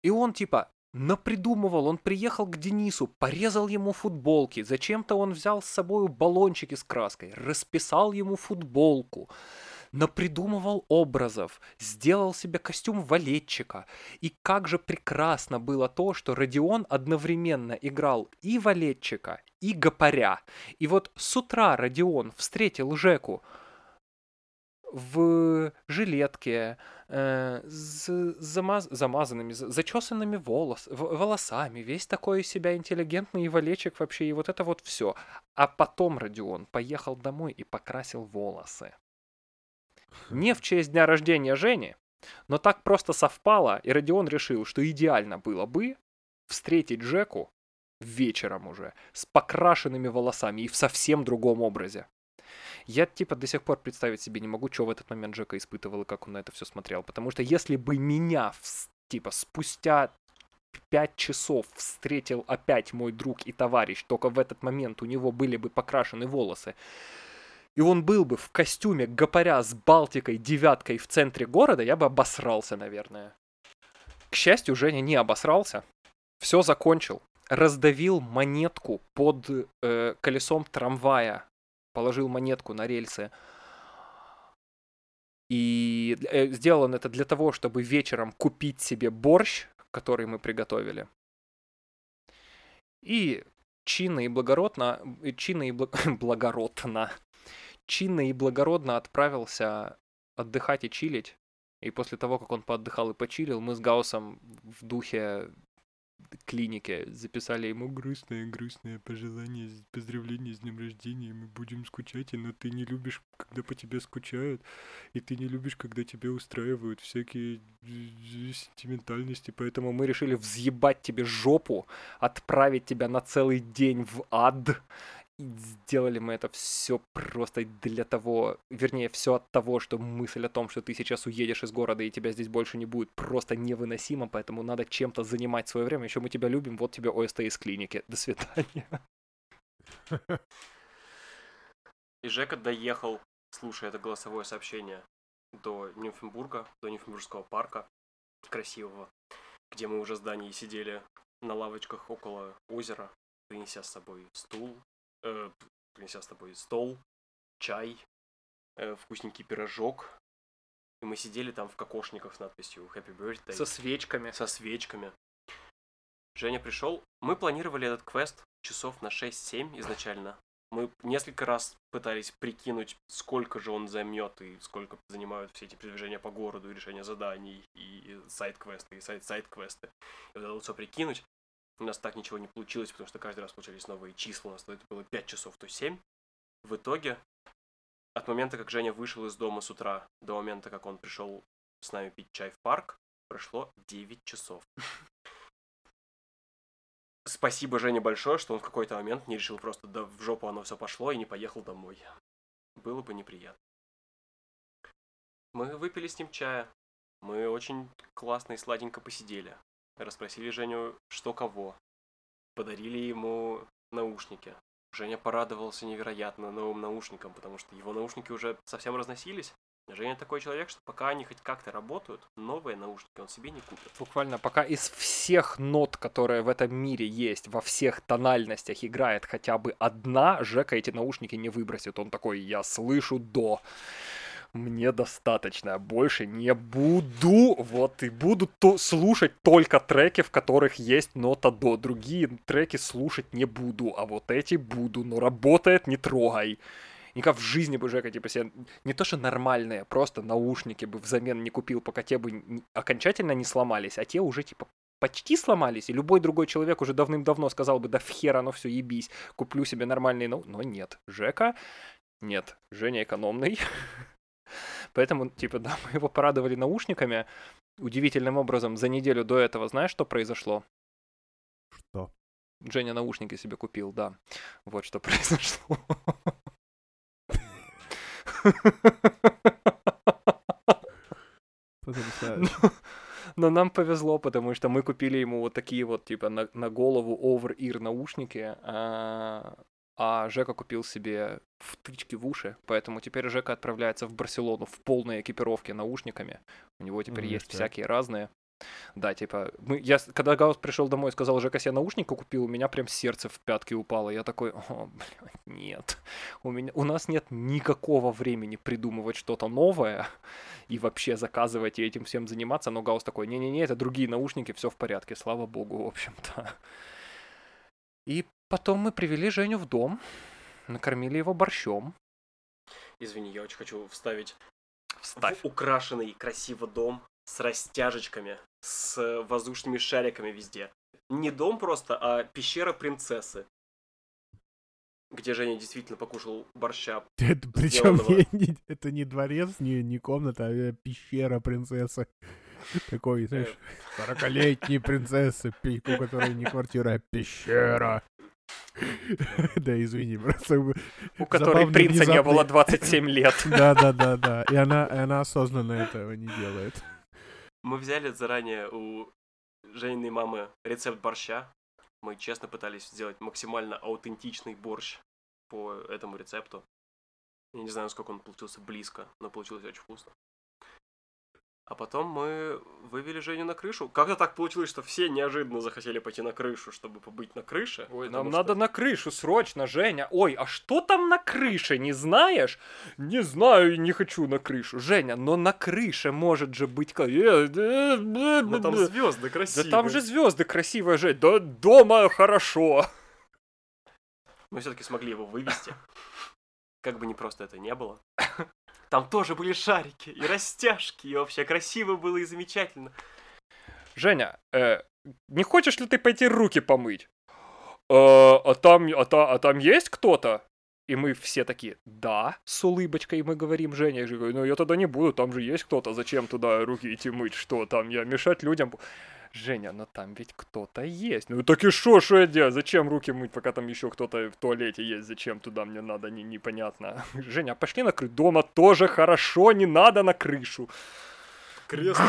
И он, типа, напридумывал, он приехал к Денису, порезал ему футболки, зачем-то он взял с собой баллончики с краской, расписал ему футболку, напридумывал образов, сделал себе костюм валетчика. И как же прекрасно было то, что Родион одновременно играл и валетчика, и гопаря. И вот с утра Родион встретил Жеку в жилетке, э, с замаз- замазанными, за- зачесанными волос, волосами, весь такой себя интеллигентный и валечек вообще, и вот это вот все. А потом Родион поехал домой и покрасил волосы. Не в честь дня рождения Жени, но так просто совпало, и Родион решил, что идеально было бы встретить Жеку вечером уже с покрашенными волосами и в совсем другом образе. Я, типа, до сих пор представить себе не могу, что в этот момент Джека испытывал и как он на это все смотрел. Потому что если бы меня, типа, спустя пять часов встретил опять мой друг и товарищ, только в этот момент у него были бы покрашены волосы, и он был бы в костюме гопаря с Балтикой, девяткой в центре города, я бы обосрался, наверное. К счастью, Женя не обосрался. Все закончил. Раздавил монетку под э, колесом трамвая. Положил монетку на рельсы. И э, сделал он это для того, чтобы вечером купить себе борщ, который мы приготовили. И чинно и благородно, э, чинно и бла- благородно, чинно и благородно отправился отдыхать и чилить. И после того, как он поотдыхал и почилил, мы с Гаусом в духе клиники записали ему грустное, грустное пожелание, поздравление с днем рождения, мы будем скучать, но ты не любишь, когда по тебе скучают, и ты не любишь, когда тебя устраивают всякие сентиментальности, поэтому мы решили взъебать тебе жопу, отправить тебя на целый день в ад, и сделали мы это все просто для того, вернее, все от того, что мысль о том, что ты сейчас уедешь из города и тебя здесь больше не будет, просто невыносима, поэтому надо чем-то занимать свое время. Еще мы тебя любим, вот тебе ОСТ из клиники. До свидания. И Жека доехал, слушая это голосовое сообщение, до Нимфенбурга, до Нимфенбургского парка красивого, где мы уже в здании сидели на лавочках около озера, принеся с собой стул, э, принеся с собой стол, чай, э, вкусненький пирожок. И мы сидели там в кокошниках с надписью Happy Birthday Со свечками. со свечками. Женя пришел. Мы планировали этот квест часов на 6-7 изначально. Мы несколько раз пытались прикинуть, сколько же он займет и сколько занимают все эти передвижения по городу, и решение заданий, и сайт-квесты, и сайт-сайт-квесты. И вот это вот все прикинуть. У нас так ничего не получилось, потому что каждый раз получались новые числа. У нас то это было 5 часов, то 7. В итоге, от момента, как Женя вышел из дома с утра, до момента, как он пришел с нами пить чай в парк, прошло 9 часов. Спасибо Жене большое, что он в какой-то момент не решил просто да в жопу оно все пошло и не поехал домой. Было бы неприятно. Мы выпили с ним чая. Мы очень классно и сладенько посидели. Расспросили Женю, что кого. Подарили ему наушники. Женя порадовался невероятно новым наушникам, потому что его наушники уже совсем разносились. Женя такой человек, что пока они хоть как-то работают, новые наушники он себе не купит. Буквально пока из всех нот, которые в этом мире есть, во всех тональностях играет хотя бы одна, Жека эти наушники не выбросит. Он такой, я слышу до. Мне достаточно, больше не буду, вот, и буду то слушать только треки, в которых есть нота до. Другие треки слушать не буду, а вот эти буду, но работает, не трогай. Никак в жизни бы Жека, типа, себе не то что нормальные, просто наушники бы взамен не купил, пока те бы окончательно не сломались, а те уже, типа, почти сломались, и любой другой человек уже давным-давно сказал бы, да в хер оно все, ебись, куплю себе нормальные, но, но нет, Жека, нет, Женя экономный, поэтому, типа, да, мы его порадовали наушниками, удивительным образом за неделю до этого, знаешь, что произошло? Что? Женя наушники себе купил, да. Вот что произошло. Потрясающе. Но нам повезло, потому что мы купили ему вот такие вот, типа, на, на голову over-ear наушники, а, а Жека купил себе втычки в уши, поэтому теперь Жека отправляется в Барселону в полной экипировке наушниками. У него теперь Ну, есть ништяк. всякие разные. Да, типа, мы, я, когда Гаус пришел домой и сказал, Жека себе наушники купил, у меня прям сердце в пятки упало. Я такой, о, блядь, нет. У, меня, у нас нет никакого времени придумывать что-то новое и вообще заказывать и этим всем заниматься. Но Гаус такой, не-не-не, это другие наушники, все в порядке, слава богу, в общем-то. И потом мы привели Женю в дом, накормили его борщом. Извини, я очень хочу вставить Вставь. в украшенный красиво дом с растяжечками, с воздушными шариками везде. Не дом просто, а пещера принцессы. Где Женя действительно покушал борща. Это, причем не- это не дворец, не, не комната, а э, пещера принцессы. Такой, знаешь, 40-летней принцессы, у которой не квартира, а пещера. Да, извини, просто... У которой принца не было 27 лет. Да-да-да-да, и она, и она осознанно этого не делает. Мы взяли заранее у Жениной мамы рецепт борща. Мы честно пытались сделать максимально аутентичный борщ по этому рецепту. Я не знаю, насколько он получился близко, но получилось очень вкусно. А потом мы вывели Женю на крышу. Как-то так получилось, что все неожиданно захотели пойти на крышу, чтобы побыть на крыше. Ой, нам что- надо на крышу, срочно, Женя. Ой, а что там на крыше, не знаешь? Не знаю, и не хочу на крышу. Женя, но на крыше может же быть... э, э, э, Ну там звезды Да красивые. там же звезды красивые, Жень. Да дома хорошо. Мы все-таки смогли его вывести. Как бы не просто это не было. Там тоже были шарики и растяжки, и вообще красиво было и замечательно. Женя, э, не хочешь ли ты пойти руки помыть? «Э, а, там, а, та- а там есть кто-то? И мы все такие, да, с улыбочкой мы говорим Жене. Я говорю, ну я тогда не буду, там же есть кто-то, зачем туда руки идти мыть, что там, я мешать людям. Бу-». Женя, ну там ведь кто-то есть. Ну так и шо, что я делаю? Зачем руки мыть, пока там еще кто-то в туалете есть? Зачем туда мне надо, не, непонятно. Женя, а пошли на крышу. Дома тоже хорошо, не надо на крышу. Крест.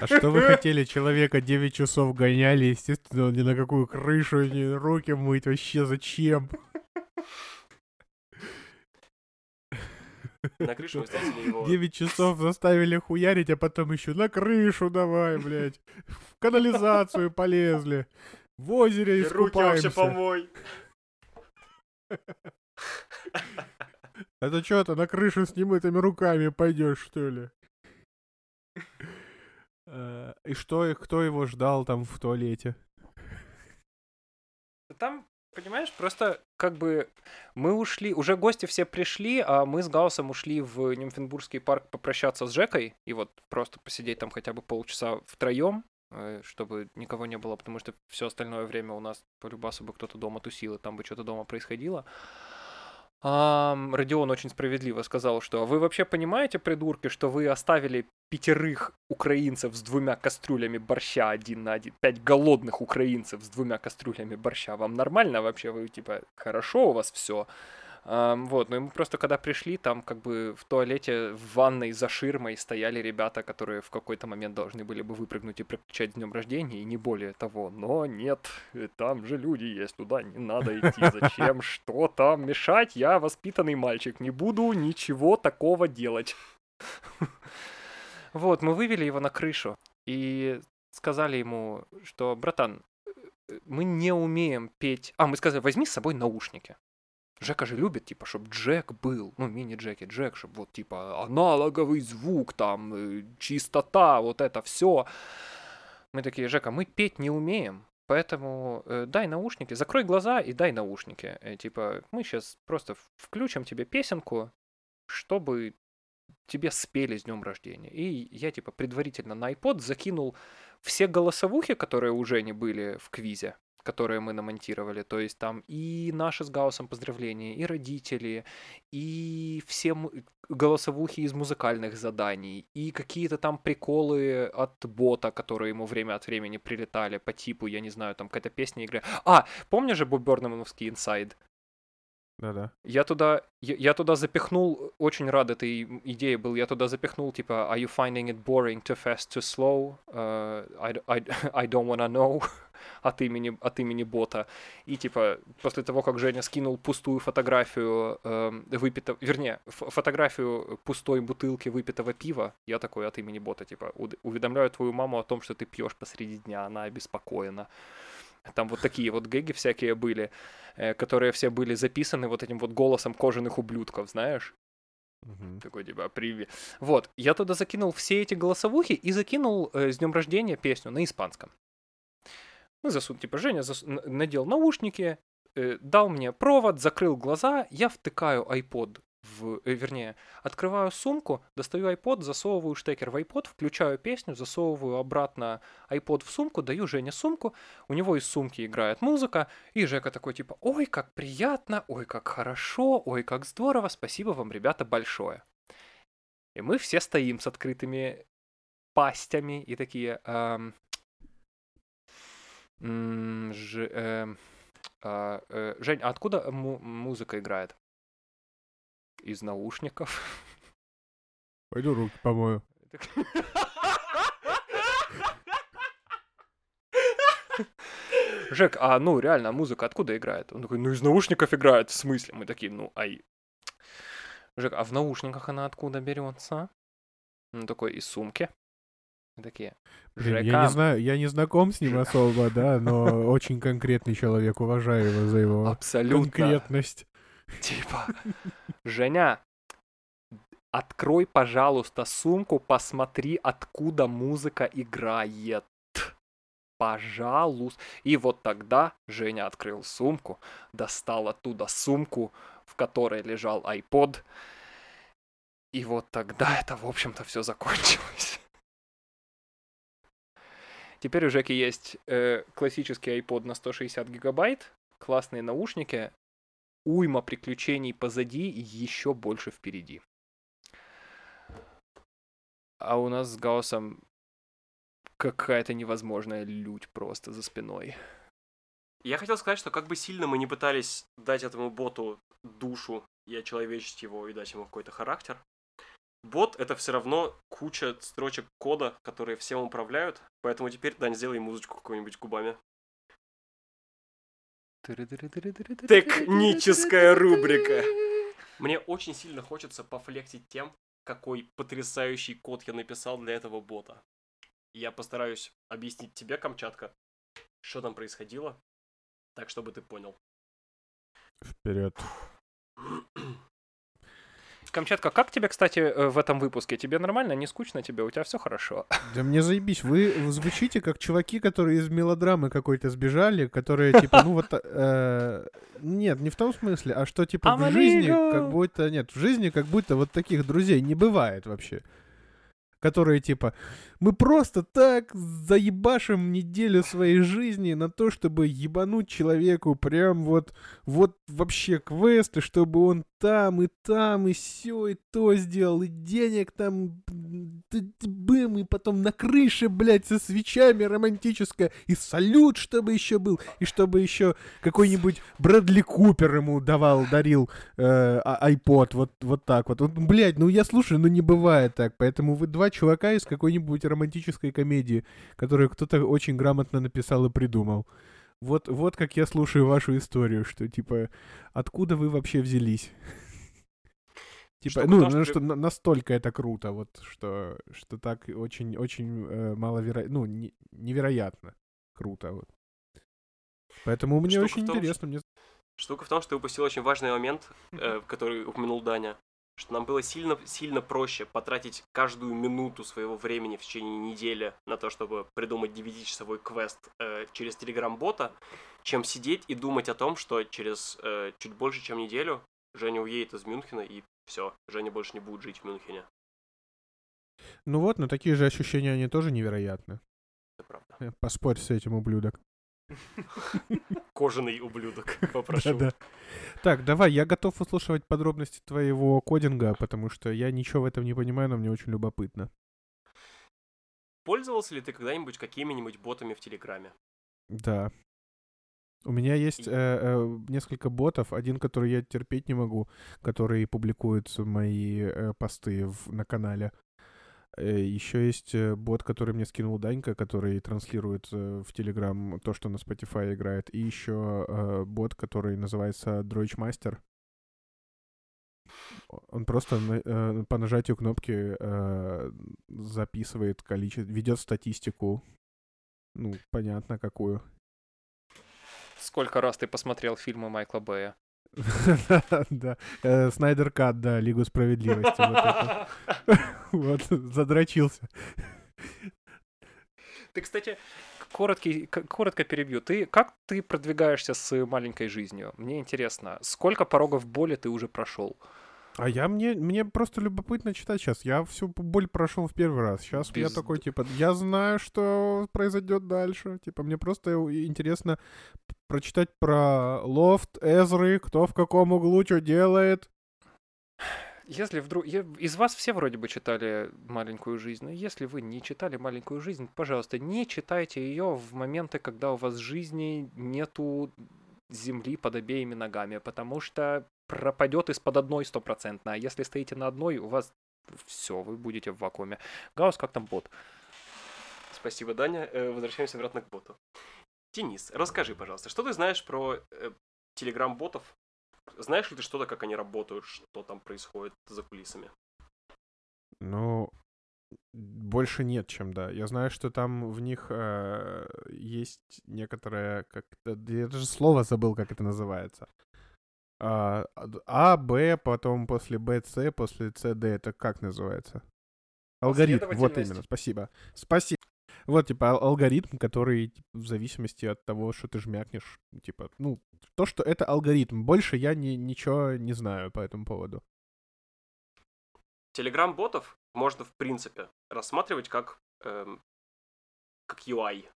А что вы хотели? Человека 9 часов гоняли, естественно, ни на какую крышу, ни руки мыть, вообще зачем? На крышу мы встретили его. 9 часов заставили хуярить, а потом еще на крышу давай, блядь. В канализацию полезли. В озере И руки вообще искупаемся. помой. Это что, ты на крышу с немытыми руками пойдешь, что ли? Э, И что, кто его ждал там в туалете? Там, понимаешь, просто как бы мы ушли, уже гости все пришли, а мы с Гаусом ушли в Нимфенбургский парк попрощаться с Жекой и вот просто посидеть там хотя бы полчаса втроем, э, чтобы никого не было, потому что все остальное время у нас по любасу бы кто-то дома тусил, и там бы что-то дома происходило. Ам, Родион очень справедливо сказал, что «А вы вообще понимаете, придурки, что вы оставили пятерых украинцев с двумя кастрюлями борща один на один, пять голодных украинцев с двумя кастрюлями борща, вам нормально вообще, вы типа хорошо у вас все? Вот, ну и мы просто когда пришли, там как бы в туалете, в ванной за ширмой стояли ребята, которые в какой-то момент должны были бы выпрыгнуть и прокричать с днем рождения, и не более того. Но нет, э, там же люди есть, туда не надо идти. Зачем? Что там мешать? Я воспитанный мальчик, не буду ничего такого делать. Вот, мы вывели его на крышу и сказали ему, что, братан, э, мы не умеем петь. А, мы сказали, возьми с собой наушники. Жека же любит, типа, чтобы Джек был, ну, мини-Джеки, Джек, чтобы вот, типа, аналоговый звук, там, э, чистота, вот это все. Мы такие, Жека, мы петь не умеем, поэтому э, дай наушники, закрой глаза и дай наушники. Э, типа, мы сейчас просто включим тебе песенку, чтобы тебе спели с днем рождения. И я, типа, предварительно на iPod закинул все голосовухи, которые у Жени были в квизе, которые мы намонтировали, то есть там и наши с Гаусом поздравления, и родители, и все голосовухи из музыкальных заданий, и какие-то там приколы от бота, которые ему время от времени прилетали по типу, я не знаю, там какая-то песня игры. А, помнишь же Боб Бёрнамовский инсайд? Да-да. Я туда, я, я туда запихнул, очень рад этой идее был, я туда запихнул, типа, are you finding it boring, too fast, too slow, uh, I, I, I don't wanna know, от имени, от имени бота. И, типа, после того, как Женя скинул пустую фотографию э, выпитого, вернее, фотографию пустой бутылки выпитого пива, я такой от имени бота, типа, «Уд- уведомляю твою маму о том, что ты пьешь посреди дня, она обеспокоена. Там вот такие вот гэги всякие были, э, которые все были записаны вот этим вот голосом кожаных ублюдков, знаешь? Мгм. Такой типа привет. Вот, я туда закинул все эти голосовухи и закинул э, с днем рождения песню на испанском. Мы засун, типа, Женя зас- надел наушники, э, дал мне провод, закрыл глаза, я втыкаю iPod в, э, вернее, открываю сумку, достаю iPod, засовываю штекер в iPod, включаю песню, засовываю обратно iPod в сумку, даю Жене сумку, у него из сумки играет музыка, и Жека такой типа, ой, как приятно, ой, как хорошо, ой, как здорово, спасибо вам, ребята, большое. И мы все стоим с открытыми пастями и такие, эм, ж- эм, а, э, Жень, а откуда му- музыка играет? Из наушников. Пойду руки помою. Жек, а ну реально, музыка откуда играет? Он такой, ну из наушников играет, в смысле? Мы такие, ну ай. Жек, а в наушниках она откуда берется? Он такой, из сумки. Мы такие, Блин, я не знаю, я не знаком с ним особо, да, но очень конкретный человек, уважаю его за его абсолютно. конкретность. Типа, Женя, открой, пожалуйста, сумку, посмотри, откуда музыка играет. Пожалуйста. И вот тогда Женя открыл сумку, достал оттуда сумку, в которой лежал iPod. И вот тогда это, в общем-то, все закончилось. Теперь у Жеки есть э, классический iPod на 160 гигабайт, классные наушники, уйма приключений позади и еще больше впереди. А у нас с Гаусом какая-то невозможная лють просто за спиной. Я хотел сказать, что как бы сильно мы не пытались дать этому боту душу и очеловечить его и дать ему какой-то характер, бот — это все равно куча строчек кода, которые всем управляют, поэтому теперь, Дань, сделай музычку какую-нибудь губами. Техническая рубрика. Мне очень сильно хочется пофлексить тем, какой потрясающий код я написал для этого бота. Я постараюсь объяснить тебе, Камчатка, что там происходило, так чтобы ты понял. Вперед. Камчатка, как тебе, кстати, э, в этом выпуске? Тебе нормально? Не скучно тебе? У тебя все хорошо? Да мне заебись, вы звучите как чуваки, которые из мелодрамы какой-то сбежали, которые типа, ну вот, э, нет, не в том смысле, а что типа в жизни как будто, нет, в жизни как будто вот таких друзей не бывает вообще. Которые типа, мы просто так заебашим неделю своей жизни на то, чтобы ебануть человеку прям вот, вот вообще квесты, чтобы он там и там и все и то сделал, и денег там бым, и потом на крыше, блядь, со свечами романтическое, и салют, чтобы еще был, и чтобы еще какой-нибудь Брэдли Купер ему давал, дарил э, а- iPod, вот, вот так вот. вот. Блядь, ну я слушаю, ну не бывает так, поэтому вы два чувака из какой-нибудь романтической комедии, которую кто-то очень грамотно написал и придумал. Вот, вот как я слушаю вашу историю, что типа, откуда вы вообще взялись? Типа, ну, том, ну, что что на- настолько это круто, вот, что, что так очень, очень э, маловероятно, ну, не- невероятно круто, вот. Поэтому мне Штука очень том, интересно, мне Штука в том, что ты упустил очень важный момент, э, который упомянул Даня, что нам было сильно, сильно проще потратить каждую минуту своего времени в течение недели на то, чтобы придумать 9-часовой квест э, через телеграм-бота, чем сидеть и думать о том, что через э, чуть больше, чем неделю Женя уедет из Мюнхена и все, Женя больше не будет жить в Мюнхене. Ну вот, но такие же ощущения, они тоже невероятны. правда. Э, Поспорь с этим, ублюдок. Кожаный ублюдок, попрошу. Да-да. Так, давай, я готов услышать подробности твоего кодинга, потому что я ничего в этом не понимаю, но мне очень любопытно. Пользовался ли ты когда-нибудь какими-нибудь ботами в Телеграме? Да. У меня есть э, э, несколько ботов. Один, который я терпеть не могу, который публикует мои э, посты в- на канале. еще есть э, бот, который мне скинул Данька, который транслирует э, в Телеграм то, что на Spotify играет. И еще э, бот, который называется Дройчмастер. Он просто э, по нажатию кнопки э, записывает количество, ведет статистику. Ну, понятно, какую. Сколько раз ты посмотрел фильмы Майкла Бэя? Да. Э, Снайдер Кат, да, Лигу справедливости. вот задрочился. Ты, кстати, короткий, коротко перебью. Ты как ты продвигаешься с маленькой жизнью? Мне интересно, сколько порогов боли ты уже прошел? А я мне, мне просто любопытно читать сейчас. Я всю боль прошел в первый раз. Сейчас я Без- такой, типа, я знаю, что произойдет дальше. Типа, мне просто интересно прочитать про лофт, Эзры, кто в каком углу что делает. Если вдруг... я- Из вас все вроде бы читали «Маленькую жизнь», но если вы не читали «Маленькую жизнь», пожалуйста, не читайте ее в моменты, когда у вас жизни нету земли под обеими ногами, потому что пропадет из-под одной стопроцентно, а если стоите на одной, у вас все, вы будете в вакууме. Гаус, как там бот? Спасибо, Даня. Э, Возвращаемся обратно к боту. Денис, расскажи, пожалуйста, что ты знаешь про э, телеграм-ботов? Знаешь ли ты что-то, как они работают, что там происходит за кулисами? Ну, больше нет, чем да. Я знаю, что там в них э, есть некоторое, как я даже слово забыл, как это называется. А, А, Б, потом после Б, С, после С, Д. Это как называется? Алгоритм. Вот именно. Спасибо. Спасибо. Вот, типа, ал- алгоритм, который типа, в зависимости от того, что ты жмякнешь, типа, ну, то, что это алгоритм. Больше я ни, ничего не знаю по этому поводу. Телеграм-ботов можно, в принципе, рассматривать как, эм, как UI.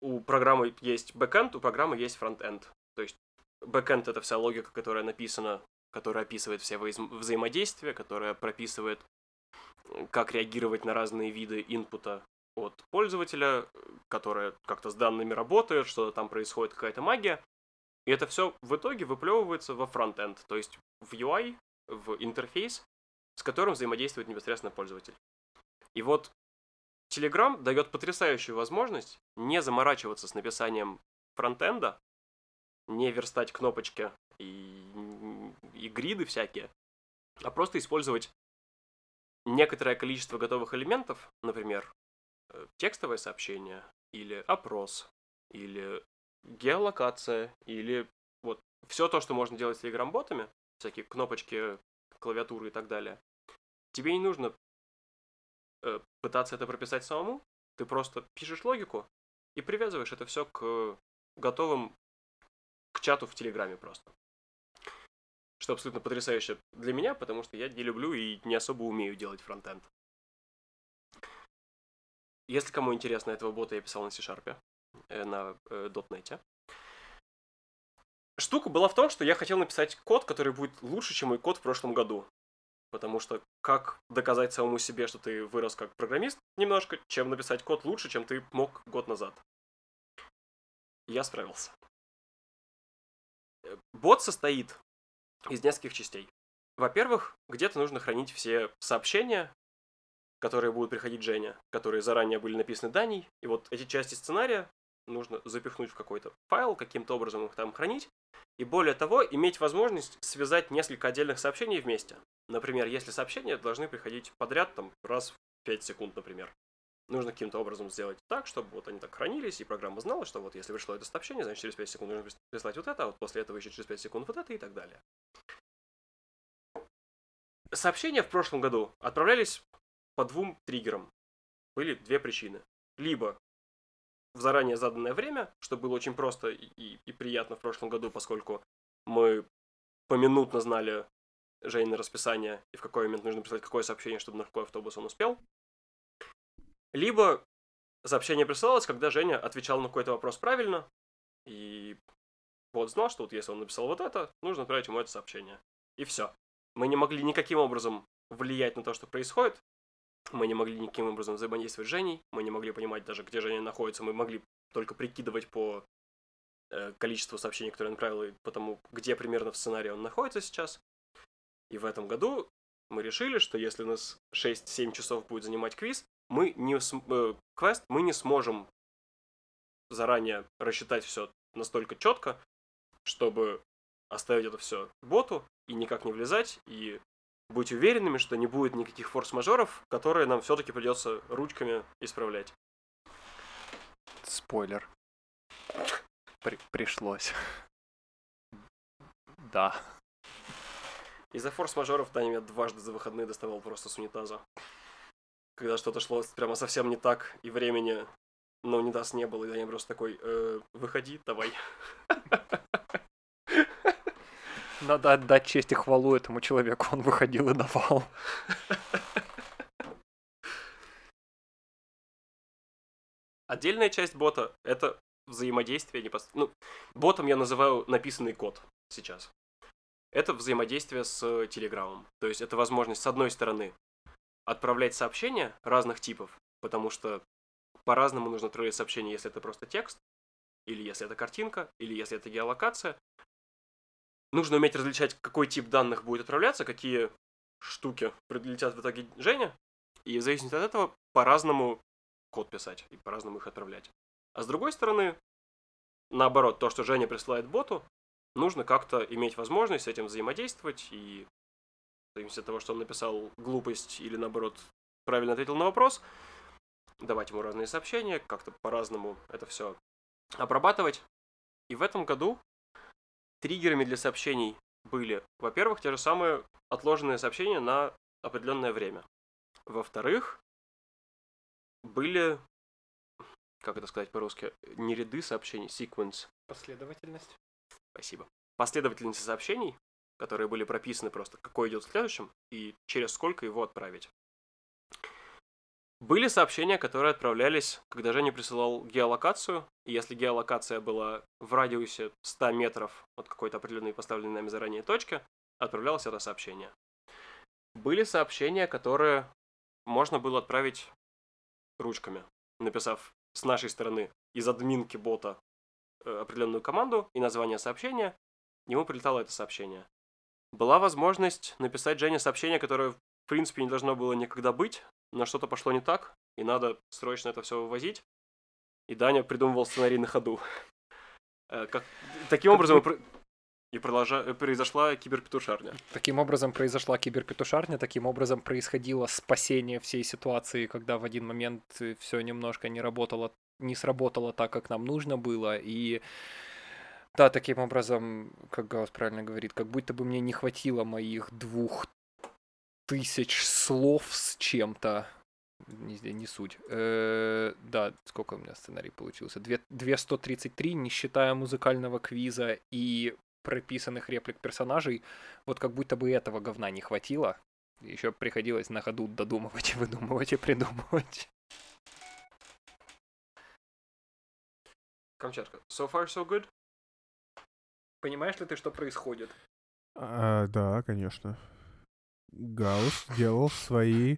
У программы есть бэкэнд, у программы есть фронтенд. То есть бэкэнд — это вся логика, которая написана, которая описывает все взаим- взаимодействия, которая прописывает, как реагировать на разные виды инпута от пользователя, которая как-то с данными работает, что там происходит какая-то магия. И это все в итоге выплевывается во фронтенд, то есть в UI, в интерфейс, с которым взаимодействует непосредственно пользователь. И вот Telegram дает потрясающую возможность не заморачиваться с написанием фронтенда, не верстать кнопочки и, и гриды всякие, а просто использовать некоторое количество готовых элементов, например, э, текстовое сообщение, или опрос, или геолокация, или вот все то, что можно делать с Telegram-ботами, всякие кнопочки, клавиатуры и так далее, тебе не нужно э, пытаться это прописать самому, ты просто пишешь логику и привязываешь это все к готовым к чату в Телеграме просто. Что абсолютно потрясающе для меня, потому что я не люблю и не особо умею делать фронтенд. Если кому интересно, этого бота я писал на C-Sharp, э, на э, .NET. Штука была в том, что я хотел написать код, который будет лучше, чем мой код в прошлом году. Потому что как доказать самому себе, что ты вырос как программист немножко, чем написать код лучше, чем ты мог год назад. Я справился. Э, Бот состоит из нескольких частей. Во-первых, где-то нужно хранить все сообщения, которые будут приходить Женя, которые заранее были написаны Даней. И вот эти части сценария нужно запихнуть в какой-то файл, каким-то образом их там хранить. И более того, иметь возможность связать несколько отдельных сообщений вместе. Например, если сообщения должны приходить подряд, там, раз в 5 секунд, например. Нужно каким-то образом сделать так, чтобы вот они так хранились, и программа знала, что вот если пришло это сообщение, значит через 5 секунд нужно прис- прислать вот это, а вот после этого еще через 5 секунд вот это и так далее. Сообщения в прошлом году отправлялись по двум триггерам. Были две причины. Либо в заранее заданное время, что было очень просто и, и- и приятно в прошлом году, поскольку мы поминутно знали Жень расписание и в какой момент нужно прислать какое сообщение, чтобы на какой автобус он успел. Либо сообщение присылалось, когда Женя отвечал на какой-то вопрос правильно, и вот знал, что вот если он написал вот это, нужно отправить ему это сообщение. И все. Мы не могли никаким образом влиять на то, что происходит. Мы не могли никаким образом взаимодействовать с Женей. Мы не могли понимать даже, где Женя находится. Мы могли только прикидывать по э, количеству сообщений, которые он отправил, и по тому, где примерно в сценарии он находится сейчас. И в этом году мы решили, что если нас 6-7 часов будет занимать квиз, мы не см- э, квест, мы не сможем заранее рассчитать все настолько четко, чтобы оставить это все боту и никак не влезать, и быть уверенными, что не будет никаких форс-мажоров, которые нам все-таки придется ручками исправлять. Спойлер. При- пришлось. Да. Из-за форс-мажоров Даня меня дважды за выходные доставал просто с унитаза. Когда что-то шло прямо совсем не так, и времени на унитаз не было, и Даня просто такой, «Э, выходи, давай. Надо отдать честь и хвалу этому человеку. Он выходил и давал. Отдельная часть бота — это взаимодействие непосредственно. Ну, ботом я называю написанный код сейчас. Это взаимодействие с Телеграмом. То есть это возможность, с одной стороны, отправлять сообщения разных типов, потому что по-разному нужно отправлять сообщение, если это просто текст, или если это картинка, или если это геолокация. Нужно уметь различать, какой тип данных будет отправляться, какие штуки прилетят в итоге Женя, и в зависимости от этого по-разному код писать и по-разному их отправлять. А с другой стороны, наоборот, то, что Женя присылает боту, нужно как-то иметь возможность с этим взаимодействовать и в зависимости от того, что он написал глупость или наоборот правильно ответил на вопрос, давать ему разные сообщения, как-то по-разному это все обрабатывать. И в этом году триггерами для сообщений были, во-первых, те же самые отложенные сообщения на определенное время. Во-вторых, были, как это сказать по-русски, не ряды сообщений, sequence, Последовательность. спасибо, последовательности сообщений, которые были прописаны просто, какой идет следующим, и через сколько его отправить. Были сообщения, которые отправлялись, когда Женя присылал геолокацию, и если геолокация была в радиусе 100 метров от какой-то определенной поставленной нами заранее точки, отправлялось это сообщение. Были сообщения, которые можно было отправить ручками, написав с нашей стороны из админки бота э, определенную команду и название сообщения, ему прилетало это сообщение. Была возможность написать Жене сообщение, которое, в принципе, не должно было никогда быть, но что-то пошло не так, и надо срочно это все вывозить. И Даня придумывал сценарий на ходу. Э, Как... Таким образом и про- и продолжа- произошла киберпетушарня. Таким образом произошла киберпетушарня, таким образом происходило спасение всей ситуации, когда в один момент все немножко не работало, не сработало так, как нам нужно было, и да, таким образом, как Гаус правильно говорит, как будто бы мне не хватило моих двух тысяч слов с чем-то. Не, не суть. Э, да, сколько у меня сценарий получился? Две, 233, не считая музыкального квиза и прописанных реплик персонажей. Вот как будто бы этого говна не хватило. Еще приходилось на ходу додумывать, выдумывать и придумывать. Камчатка. So far, so good? Понимаешь ли ты, что происходит? А, да, конечно. Гаус делал свои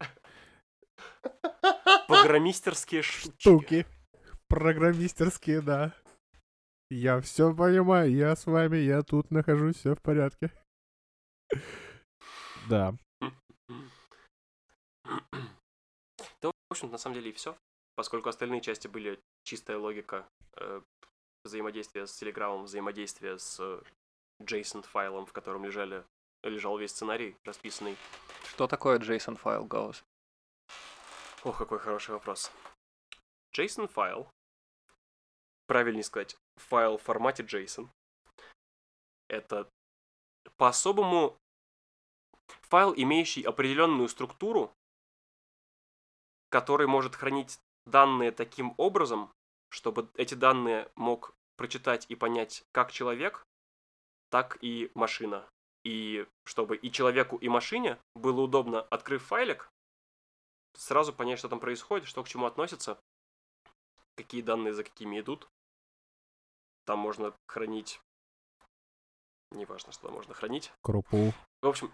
Программистерские штуки. штуки. Программистерские, да. Я все понимаю, я с вами, я тут нахожусь, все в порядке. Да. Да, в общем, на самом деле и все. Поскольку остальные части были чистая логика э, взаимодействия с Телеграмом, взаимодействия с JSON-файлом, в котором лежали, лежал весь сценарий расписанный. Что такое JSON файл, Гаус? Ох, какой хороший вопрос. JSON-файл, правильнее сказать, файл в формате JSON, это по-особому файл, имеющий определенную структуру, который может хранить данные таким образом, чтобы эти данные мог прочитать и понять как человек, так и машина. И чтобы и человеку, и машине было удобно, открыв файлик, сразу понять, что там происходит, что к чему относится, какие данные за какими идут. Там можно хранить... Неважно, что там можно хранить. Крупу. В общем,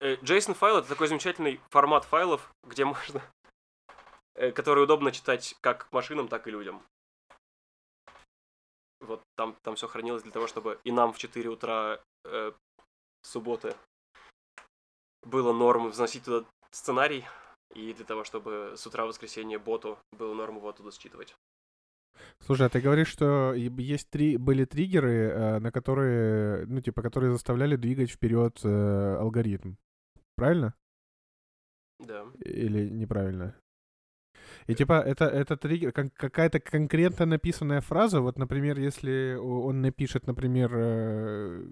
э, JSON-файл — это такой замечательный формат файлов, где можно... э, который удобно читать как машинам, так и людям. Вот там, там все хранилось для того, чтобы и нам в 4 утра э, субботы было норм вносить туда сценарий, и для того, чтобы с утра воскресенья боту было норм его оттуда считывать. Слушай, а ты говоришь, что есть три, были триггеры, э, на которые, ну, типа, которые заставляли двигать вперед э, алгоритм. Правильно? Да. Или неправильно? И типа это, это триггер, кон- какая-то конкретно написанная фраза, вот, например, если он напишет, например, э,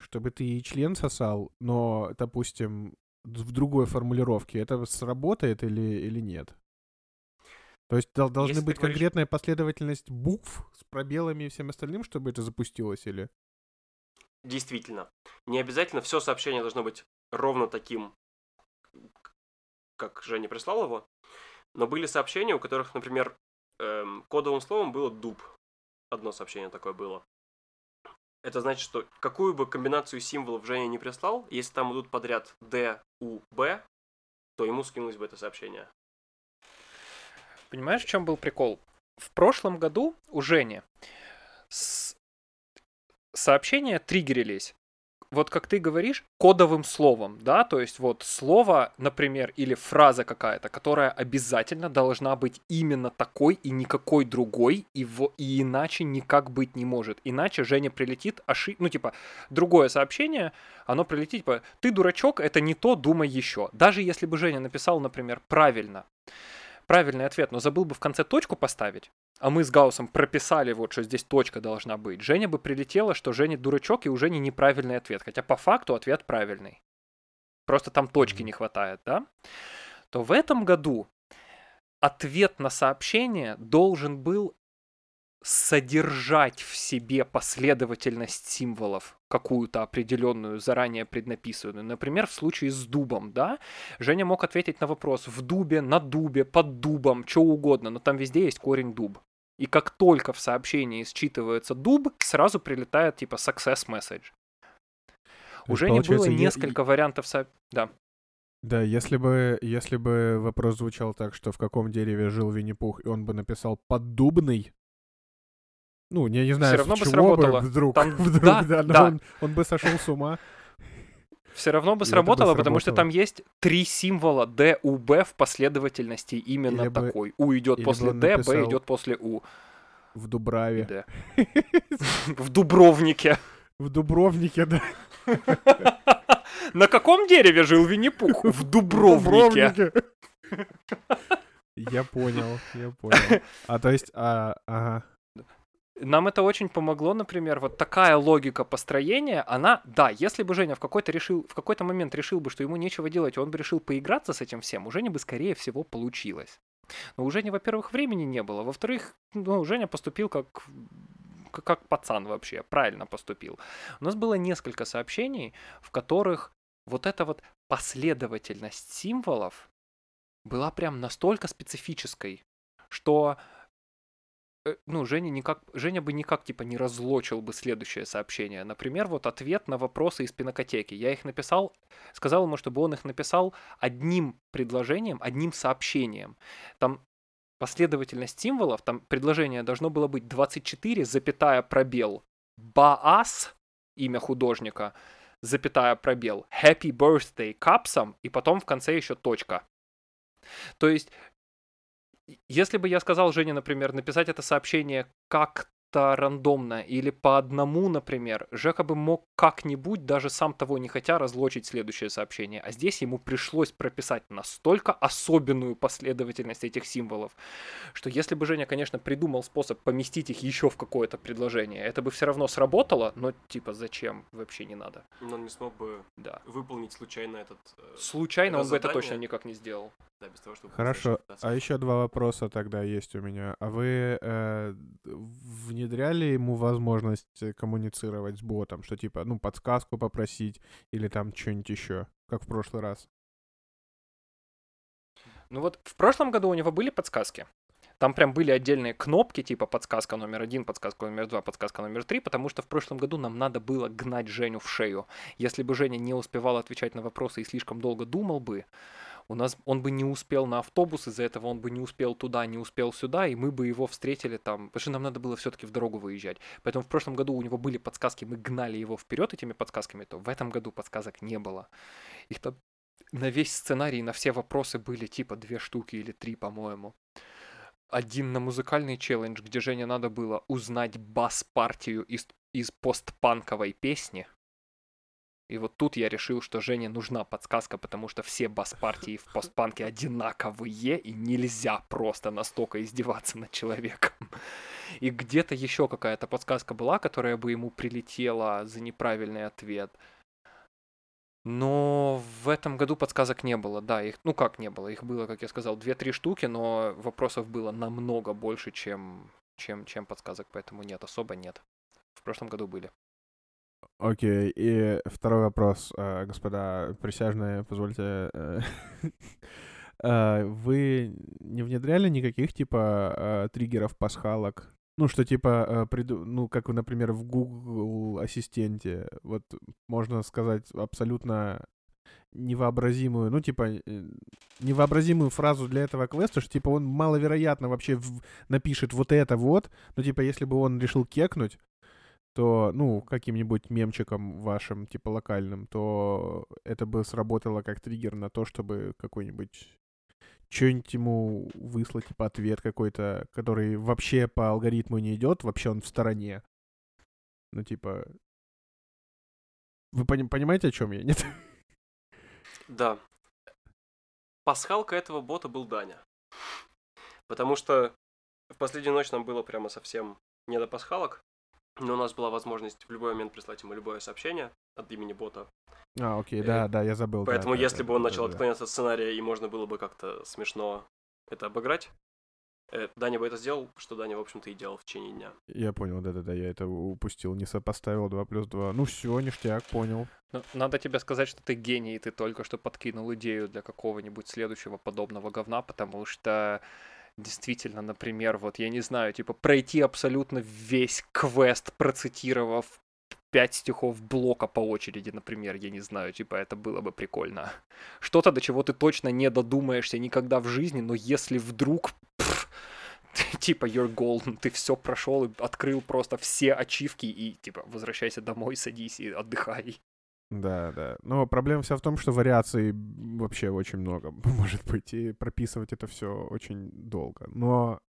чтобы ты и член сосал, но, допустим, в другой формулировке, это сработает или, или нет? То есть дол- должны Если быть говоришь- конкретная последовательность букв с пробелами и всем остальным, чтобы это запустилось, или? Действительно. Не обязательно все сообщение должно быть ровно таким, как Женя прислал его. Но были сообщения, у которых, например, эм, кодовым словом было дуб. Одно сообщение такое было. Это значит, что какую бы комбинацию символов Женя не прислал, если там идут подряд D, U, B, то ему скинулось бы это сообщение. Понимаешь, в чем был прикол? В прошлом году у Жени с- сообщения триггерились. Вот как ты говоришь, кодовым словом, да, то есть вот слово, например, или фраза какая-то, которая обязательно должна быть именно такой и никакой другой, и, в, и иначе никак быть не может. Иначе Женя прилетит, ошиб... ну типа, другое сообщение, оно прилетит, типа, ты дурачок, это не то, думай еще. Даже если бы Женя написал, например, правильно, правильный ответ, но забыл бы в конце точку поставить, а мы с Гаусом прописали вот, что здесь точка должна быть, Женя бы прилетела, что Женя дурачок и у Жени неправильный ответ. Хотя по факту ответ правильный. Просто там точки не хватает, да? То в этом году ответ на сообщение должен был содержать в себе последовательность символов, какую-то определенную, заранее преднаписанную. Например, в случае с дубом, да, Женя мог ответить на вопрос в дубе, на дубе, под дубом, что угодно, но там везде есть корень дуб. И как только в сообщении считывается дуб, сразу прилетает типа success message. То У есть, Жени было несколько вариантов со... Да. Да, если бы, если бы вопрос звучал так, что в каком дереве жил Винни-Пух, и он бы написал «поддубный», ну, я не знаю, равно с бы чего сработало. вдруг, Там- вдруг, да, да, да. Он, он бы сошел с ума. Все равно бы это бы сработало, потому что сработало. там есть три символа D, U, B в последовательности именно Или бы- такой. U идет или бы после D, B идет после U. В Дубраве. В Дубровнике. В Дубровнике, да. На каком дереве жил Винни-Пух? В Дубровнике. Дубровнике. Я понял, я понял. А то есть, а, ага. Нам это очень помогло, например, вот такая логика построения, она, да, если бы Женя в какой-то решил, в какой-то момент решил бы, что ему нечего делать, он бы решил поиграться с этим всем, у Жени бы, скорее всего, получилось. Но у Жени, во-первых, времени не было, во-вторых, ну, Женя поступил как как- как пацан вообще, правильно поступил. У нас было несколько сообщений, в которых вот эта вот последовательность символов была прям настолько специфической, что ну, Женя, никак, Женя бы никак, типа, не разлочил бы следующее сообщение. Например, вот ответ на вопросы из пинокотеки. Я их написал, сказал ему, чтобы он их написал одним предложением, одним сообщением. Там последовательность символов, там предложение должно было быть 24, запятая пробел. Баас, имя художника, запятая пробел. Happy birthday капсом, и потом в конце еще точка. То есть если бы я сказал Жене, например, написать это сообщение как-то рандомно или по одному, например, Жека бы мог как-нибудь, даже сам того не хотя, разлочить следующее сообщение. А здесь ему пришлось прописать настолько особенную последовательность этих символов, что если бы Женя, конечно, придумал способ поместить их еще в какое-то предложение, это бы все равно сработало, но типа зачем? Вообще не надо. Но он не смог бы Да. выполнить случайно этот... э, Случайно он бы это задание- точно никак не сделал. Да, без того, чтобы... Хорошо. А еще два вопроса тогда есть у меня. А вы э, внедряли ему возможность э, коммуницировать с ботом, что типа, ну, подсказку попросить или там что-нибудь еще, как в прошлый раз? Ну вот в прошлом году у него были подсказки. Там прям были отдельные кнопки, типа подсказка номер один, подсказка номер два, подсказка номер три, потому что в прошлом году нам надо было гнать Женю в шею. Если бы Женя не успевал отвечать на вопросы и слишком долго думал бы, у нас он бы не успел на автобус, из-за этого он бы не успел туда, не успел сюда, и мы бы его встретили там, потому что нам надо было все-таки в дорогу выезжать. Поэтому в прошлом году у него были подсказки, мы гнали его вперед этими подсказками, то в этом году подсказок не было. Их там на весь сценарий, на все вопросы были типа две штуки или три, по-моему. Один на музыкальный челлендж, где Жене надо было узнать бас-партию из, из постпанковой песни. И вот тут я решил, что Жене нужна подсказка, потому что все бас-партии в постпанке одинаковые, и нельзя просто настолько издеваться над человеком. И где-то еще какая-то подсказка была, которая бы ему прилетела за неправильный ответ. Но в этом году подсказок не было, да, их, ну как не было, их было, как я сказал, 2-3 штуки, но вопросов было намного больше, чем, чем, чем подсказок, поэтому нет, особо нет. В прошлом году были. Окей, и второй вопрос, э, господа присяжные, позвольте. э, э, Вы не внедряли никаких типа триггеров пасхалок? Ну, что типа, приду- ну, как, например, в Google Ассистенте, вот можно сказать абсолютно невообразимую, ну, типа, невообразимую фразу для этого квеста, что, типа, он маловероятно вообще в- напишет вот это вот, но, типа, если бы он решил кекнуть, то, ну, каким-нибудь мемчиком вашим, типа, локальным, то это бы сработало как триггер на то, чтобы какой-нибудь что-нибудь ему выслать, типа, ответ какой-то, который вообще по алгоритму не идет, вообще он в стороне. Ну, типа... Вы пони- понимаете, о чем я? Нет? Да. Пасхалка этого бота был Даня. Потому что в последнюю ночь нам было прямо совсем не до пасхалок, но у нас была возможность в любой момент прислать ему любое сообщение от имени бота. А, окей, Э, да, да, я забыл. Поэтому да, если да, бы он да, начал да. отклоняться от сценария и можно было бы как-то смешно это обыграть, э, Даня бы это сделал, что Даня, в общем-то, и делал в течение дня. Я понял, да-да-да, я это упустил, не сопоставил 2 плюс 2. Ну все, ништяк, понял. Ну, надо тебе сказать, что ты гений, и ты только что подкинул идею для какого-нибудь следующего подобного говна, потому что действительно, например, вот я не знаю, типа пройти абсолютно весь квест, процитировав пять стихов блока по очереди, например, я не знаю, типа это было бы прикольно. Что-то, до чего ты точно не додумаешься никогда в жизни, но если вдруг пф, типа you're golden, ты все прошел и открыл просто все ачивки и типа возвращайся домой, садись и отдыхай. Да, да. Но проблема вся в том, что вариаций вообще очень много может быть, и прописывать это все очень долго. Но,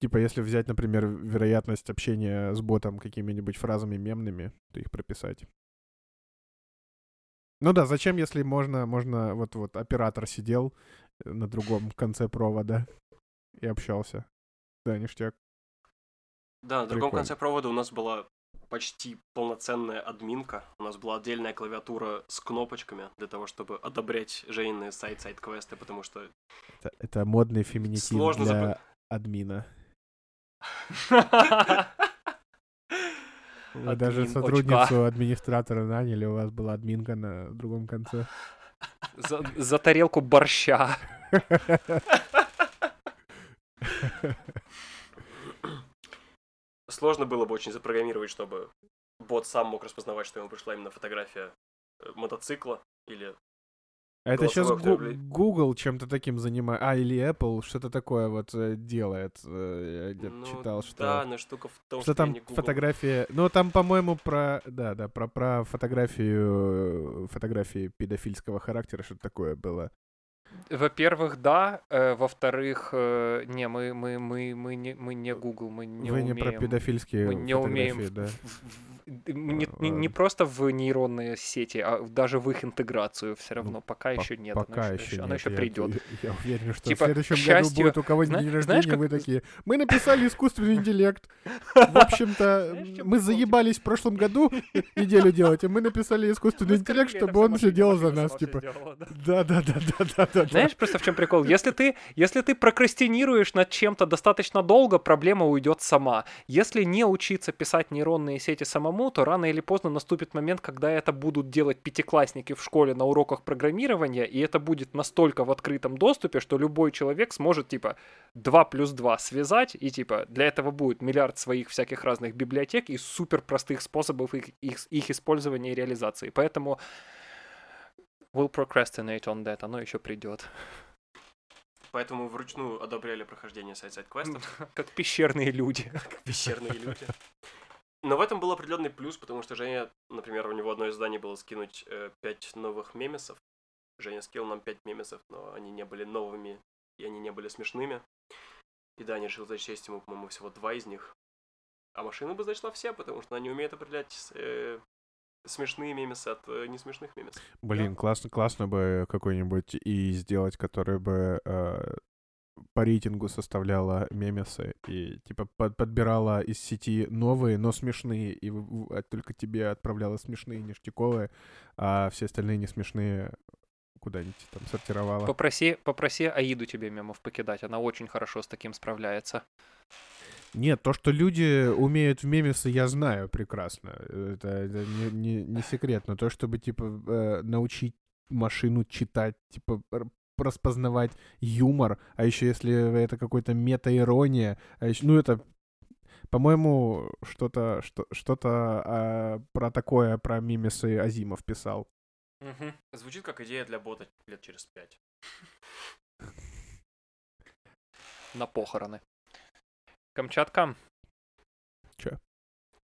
типа, если взять, например, вероятность общения с ботом какими-нибудь фразами мемными, то их прописать. Ну да, зачем, если можно, можно, вот, вот оператор сидел э, на другом конце провода и общался. Да, ништяк. Да, на другом Прикольно. конце провода у нас была почти полноценная админка. У нас была отдельная клавиатура с кнопочками для того, чтобы одобрять Женины сайт-сайт-квесты, потому что Это, это модный феминитив Сложно для забы- админа. Вы даже сотрудницу администратора наняли, у вас была админка на другом конце. За, за тарелку борща. сложно было бы очень запрограммировать, чтобы бот сам мог распознавать, что ему пришла именно фотография э, мотоцикла или А это сейчас оформление. Google чем-то таким занимает, а, или Apple что-то такое вот э, делает. Э, Я где-то Ну, читал, что... Да, но штука в том, Что что, там фотография... Ну, там, по-моему, про... Да, да, про, про фотографию... Фотографии педофильского характера, что-то такое было. Во-первых, да. э, во-вторых, э, не, мы, мы, мы, мы, не, мы не Google, мы не Вы умеем. не про педофильские мы не умеем да? не, не- не ладно. просто в нейронные сети, а даже в их интеграцию все равно. пока По- еще нет. Пока оно еще оно нет. еще я- придет. Я, я уверен, что Типа, в следующем к году счастью, будет у кого-нибудь день знаешь, рождения, как- вы такие, мы написали искусственный интеллект. В общем-то, Знаешь, мы заебались в прошлом году неделю делать, и мы написали искусственный интеллект, чтобы он все делал за нас, типа. Да, да, да, да, да, да. Знаешь, просто в чем прикол? Если ты, если ты прокрастинируешь над чем-то достаточно долго, проблема уйдет сама. Если не учиться писать нейронные сети самому, то рано или поздно наступит момент, когда это будут делать пятиклассники в школе на уроках программирования, и это будет настолько в открытом доступе, что любой человек сможет, типа, 2 плюс 2 связать, и, типа, для этого будет миллиард своих всяких разных библиотек и супер простых способов их, их, их использования и реализации. Поэтому we'll procrastinate on that, оно еще придет. Поэтому вручную одобряли прохождение сайт-сайт квестов, Как пещерные люди. как пещерные люди. Но в этом был определенный плюс, потому что Женя, например, у него одно из заданий было скинуть 5 новых мемесов. Женя скинул нам 5 мемесов, но они не были новыми, и они не были смешными. И Даня решил зачесть ему, по-моему, всего два из них. А машина бы зачла все, потому что она не умеет определять э, смешные мемесы от э, несмешных мемесов. Блин, классно, классно бы какой-нибудь и сделать, который бы э, по рейтингу составляла мемесы и типа под- подбирала из сети новые, но смешные, и в- в- а только тебе отправляла смешные, ништяковые, а все остальные не смешные куда-нибудь там сортировала. Попроси, попроси Аиду тебе мемов покидать, она очень хорошо с таким справляется. Нет, то, что люди умеют в мемесы, я знаю прекрасно. Это, это не, не- не секрет. Но то, чтобы, типа, э, научить машину читать, типа, распознавать юмор, а еще если это какой-то мета-ирония, а ещё- ну, это, по-моему, что-то что, что-то а, про такое, про мемесы Азимов писал. Звучит как идея для бота лет через пять. На похороны. Камчатка. Чё?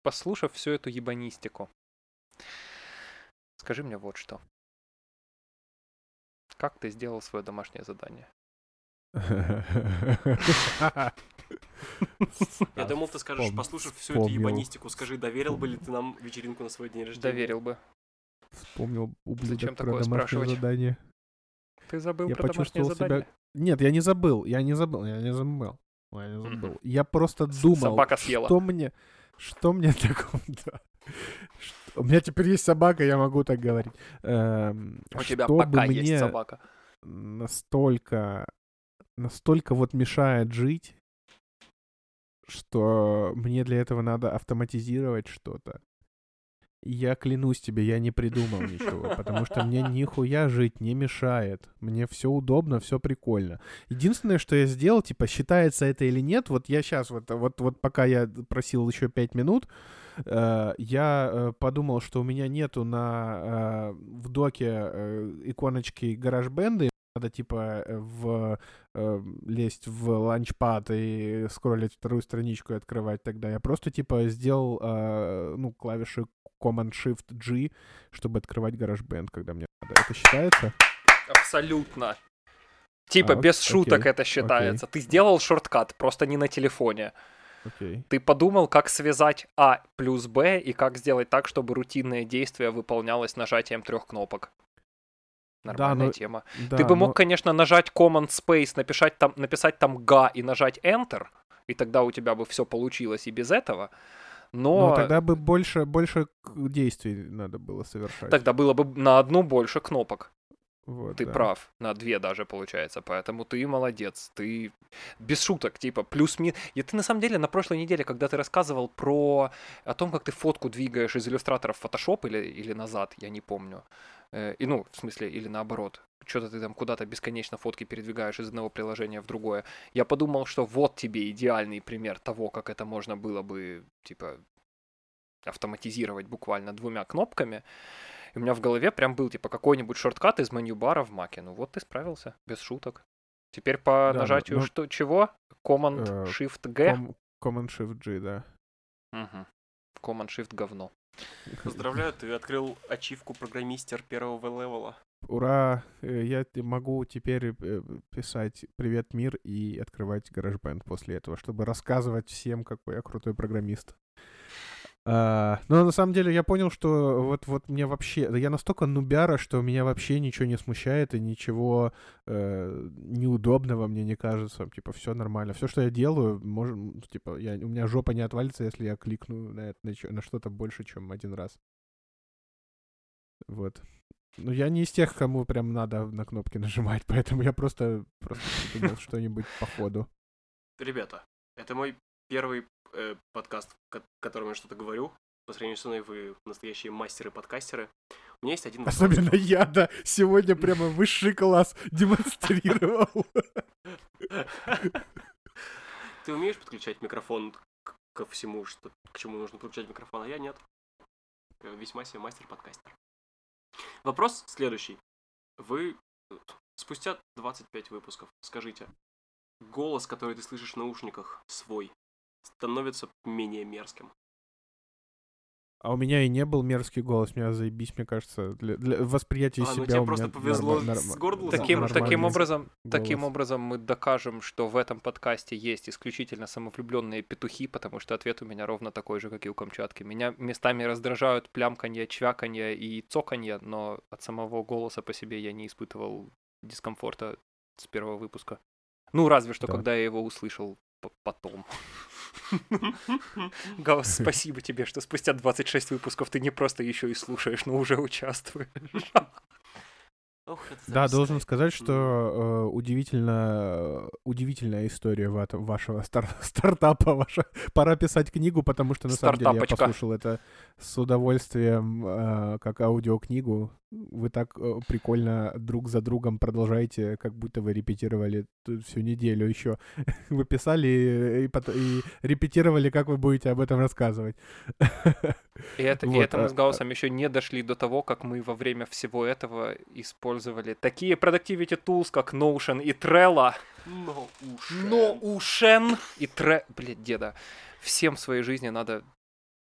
Послушав всю эту ебанистику, скажи мне вот что. Как ты сделал свое домашнее задание? Я думал, ты скажешь, послушав всю эту ебанистику, скажи, доверил бы ли ты нам вечеринку на свой день рождения? Доверил бы. Вспомнил ублюдок Зачем про такое домашнее спрашивать? задание. Ты забыл Я про домашнее почувствовал себя- задание? Нет, я не забыл, я не забыл, я не забыл. Я забыл. Я просто думал, собака съела. что мне, что мне такое, да. Что- У меня теперь есть собака, я могу так говорить. Эм, У тебя чтобы пока мне есть собака. настолько, настолько вот мешает жить, что мне для этого надо автоматизировать что-то. Я клянусь тебе, я не придумал ничего, потому что мне нихуя жить не мешает. Мне все удобно, все прикольно. Единственное, что я сделал, типа, считается это или нет, вот я сейчас, вот, вот, вот пока я просил еще пять минут, э, я э, подумал, что у меня нету на э, в доке э, иконочки и надо типа э, в э, лезть в ланчпад и скроллить вторую страничку и открывать тогда. Я просто типа сделал э, ну клавиши Command-Shift-G, чтобы открывать GarageBand, когда мне надо. Это считается? Абсолютно. Типа, А, без ок- шуток окей, это считается. Ты сделал шорткат, просто не на телефоне. Окей. Ты подумал, как связать А плюс Б и как сделать так, чтобы рутинное действие выполнялось нажатием трех кнопок. Нормальная но- тема. Да, Ты бы мог, но- конечно, нажать Command Space, написать там, написать там га и нажать Enter, и тогда у тебя бы все получилось и без этого. Но но тогда бы больше, больше действий надо было совершать. тогда было бы на одну больше кнопок. Вот, Ты да. прав, на две даже получается, поэтому ты молодец, ты без шуток, типа плюс-минус. И ты на самом деле на прошлой неделе, когда ты рассказывал про о том, как ты фотку двигаешь из иллюстратора в Photoshop или, или назад, я не помню, э, и ну, в смысле, или наоборот, что-то ты там куда-то бесконечно фотки передвигаешь из одного приложения в другое. Я подумал, что вот тебе идеальный пример того, как это можно было бы, типа, автоматизировать буквально двумя кнопками. И у меня в голове прям был, типа, какой-нибудь шорткат из меню-бара в Маке. Ну вот ты справился, без шуток. Теперь по Да, нажатию ну- что, чего? Command Э, Shift G. Com- Command-Shift-G, да. Мгм. Command Shift говно. Поздравляю, ты открыл ачивку программистер первого левела. Ура! Э, Я могу теперь э, писать «Привет, мир» и открывать GarageBand после этого, чтобы рассказывать всем, какой я крутой программист. А, но на самом деле я понял, что вот, вот мне вообще... Я настолько нубяра, что меня вообще ничего не смущает и ничего э, неудобного мне не кажется. Типа, все нормально. Все, что я делаю, может, типа, я, у меня жопа не отвалится, если я кликну на, на на что-то больше, чем один раз. Вот. Ну, я не из тех, кому прям надо на кнопки нажимать, поэтому я просто, просто что-нибудь по ходу. Ребята, это мой первый э, подкаст, в котором я что-то говорю. По сравнению со мной вы настоящие мастеры-подкастеры. У меня есть один вопрос. Особенно я, да, сегодня прямо высший класс демонстрировал. Ты умеешь подключать микрофон ко всему, что, к чему нужно подключать микрофон, а я нет. Весьма себе мастер-подкастер. Вопрос следующий. Вы спустя 25 выпусков скажите, голос, который ты слышишь в наушниках, свой, становится менее мерзким? А у меня и не был мерзкий голос, меня заебись, мне кажется, для, для восприятия а, себя ну тебе у просто меня повезло норм, с гордым таким, таким образом, голос. таким образом мы докажем, что в этом подкасте есть исключительно самовлюбленные петухи, потому что ответ у меня ровно такой же, как и у Камчатки. Меня местами раздражают плямканье, чвяканье и цоканье, но от самого голоса по себе я не испытывал дискомфорта с первого выпуска. Ну, разве что, Да. когда я его услышал потом. Гаус, спасибо тебе, что спустя 26 выпусков ты не просто еще и слушаешь, но уже участвуешь. Ох, это Да, должен сказать, что э, удивительно, удивительная история ва- вашего стар- стартапа. Ваша. Пора писать книгу, потому что на самом деле я послушал это с удовольствием, э, как аудиокнигу. Вы так э, прикольно друг за другом продолжаете, как будто вы репетировали всю неделю еще. Вы писали и, пот- и репетировали, как вы будете об этом рассказывать. И, это, и Вот, это мы а- с Гаусом еще не дошли до того, как мы во время всего этого использовали такие productivity tools, как Notion и Trello. Уж. Notion и Tre... Блядь, деда. Всем в своей жизни надо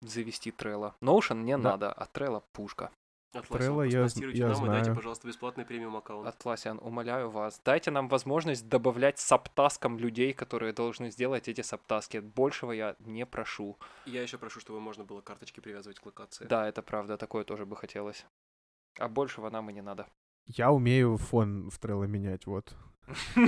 завести Trello. Notion не Да. надо, а Trello пушка. Trello я я нам и дайте, знаю. пожалуйста, бесплатный премиум аккаунт. Атласиан, умоляю вас, дайте нам возможность добавлять саптаскам людей, которые должны сделать эти саптаски. Большего я не прошу. Я еще прошу, чтобы можно было карточки привязывать к локации. Да, это правда, такое тоже бы хотелось. А большего нам и не надо. Я умею фон в Trello менять, вот.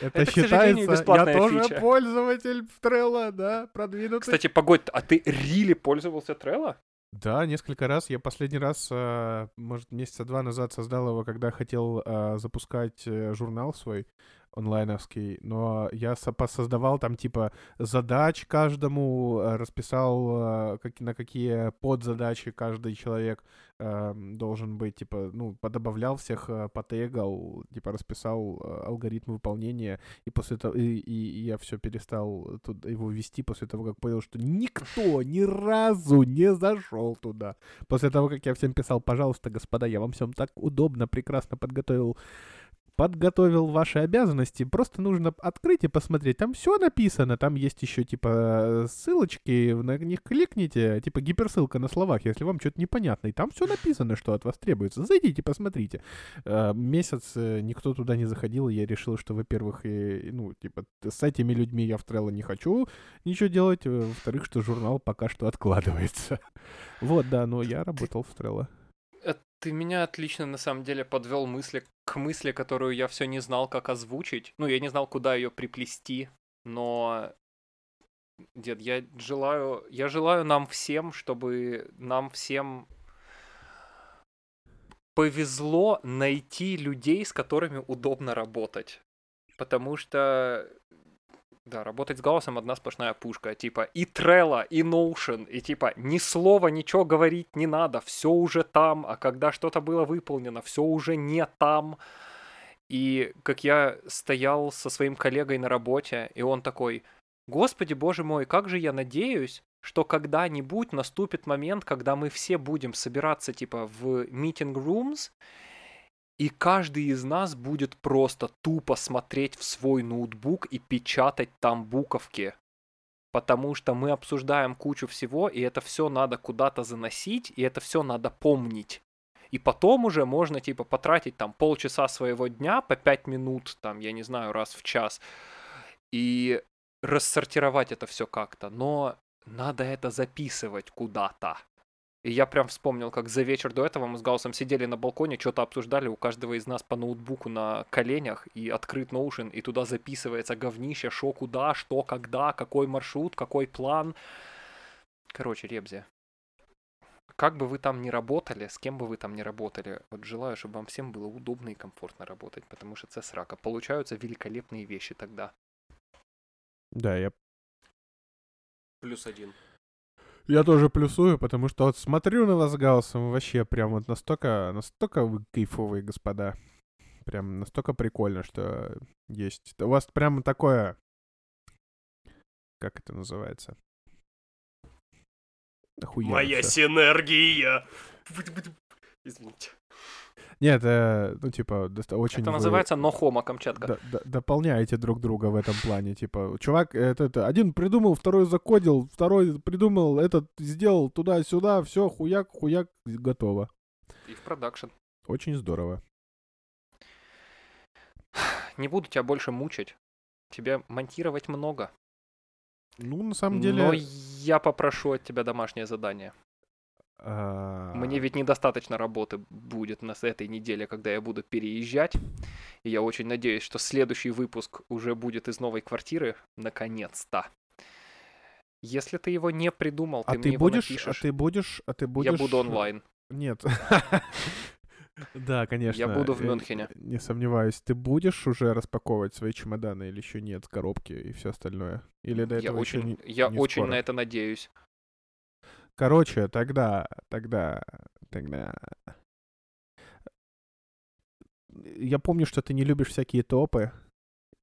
Это, Это, считается, я тоже фича. пользователь Trello, да, продвинутый. Кстати, погодь, а ты Рили пользовался Trello? Да, несколько раз. Я последний раз, а, может, месяца два назад создал его, когда хотел а, запускать э, журнал свой онлайновский, но я со- посоздавал там типа задач каждому, а, расписал, а, как- на какие подзадачи каждый человек а, должен быть, типа, ну, подобавлял всех, а, потегал, типа, расписал алгоритм выполнения, и после того, и- и я все перестал тут его вести после того, как понял, что никто ни разу не зашел туда. После того, как я всем писал, пожалуйста, господа, я вам всем так удобно, прекрасно подготовил подготовил ваши обязанности, просто нужно открыть и посмотреть. Там все написано, там есть еще типа ссылочки, на них кликните, типа гиперссылка на словах, если вам что-то непонятно. И там все написано, что от вас требуется. Зайдите, посмотрите. Э, Месяц э, никто туда не заходил, и я решил, что, во-первых, ну, типа, с этими людьми я в Trello не хочу ничего делать, э, во-вторых, что журнал пока что откладывается. Вот, да, но я работал в Trello. Ты меня отлично на самом деле подвел мысли к мысли, которую я все не знал, как озвучить. Ну, я не знал, куда ее приплести, но дед, я желаю, я желаю нам всем, чтобы нам всем повезло найти людей, с которыми удобно работать. Потому что да, работать с Гаусом одна сплошная пушка. Типа и Trello, и Notion, и типа ни слова, ничего говорить не надо, все уже там, а когда что-то было выполнено, все уже не там. И как я стоял со своим коллегой на работе, и он такой, Господи, боже мой, как же я надеюсь, что когда-нибудь наступит момент, когда мы все будем собираться типа в meeting rooms, и каждый из нас будет просто тупо смотреть в свой ноутбук и печатать там буковки. Потому что мы обсуждаем кучу всего, и это все надо куда-то заносить, и это все надо помнить. И потом уже можно, типа, потратить там полчаса своего дня по пять минут, там, я не знаю, раз в час, и рассортировать это все как-то. Но надо это записывать куда-то. И я прям вспомнил, как за вечер до этого мы с Гаусом сидели на балконе, что-то обсуждали у каждого из нас по ноутбуку на коленях, и открыт Notion, и туда записывается говнище, шо куда, что, когда, какой маршрут, какой план. Короче, Ребзи, как бы вы там ни работали, с кем бы вы там ни работали, вот желаю, чтобы вам всем было удобно и комфортно работать, потому что это срака. Получаются великолепные вещи тогда. Да, я, Плюс один. Я тоже плюсую, потому что вот смотрю на вас, Гаусом, вообще прям вот настолько, настолько вы кайфовые, господа. Прям настолько прикольно, что есть. У вас прям такое... Как это называется? Охуенно Моя всё. синергия! Извините. Нет, э, ну типа, очень Это вы- называется нохома Камчатка. д- д- дополняете друг друга в этом плане. Типа, чувак, это, это, один придумал, второй закодил, второй придумал, этот сделал туда-сюда, все, хуяк, хуяк, готово. И в продакшн. Очень здорово. Не буду тебя больше мучить. Тебе монтировать много. Ну, на самом деле... Но я попрошу от тебя домашнее задание. А, Мне ведь недостаточно работы будет на этой неделе, когда я буду переезжать. И я очень надеюсь, что следующий выпуск уже будет из новой квартиры. Наконец-то. Если ты его не придумал, А ты, ты, мне его будешь, а напишешь. ты будешь, а ты будешь... Я буду онлайн. Нет. Да, конечно. Я буду в э, Мюнхене. Не сомневаюсь. Ты будешь уже распаковывать свои чемоданы или еще нет, коробки и все остальное? Или до Я этого еще очень, не... я не очень скоро? на это надеюсь. Короче, тогда, тогда, тогда... Я помню, что ты не любишь всякие топы.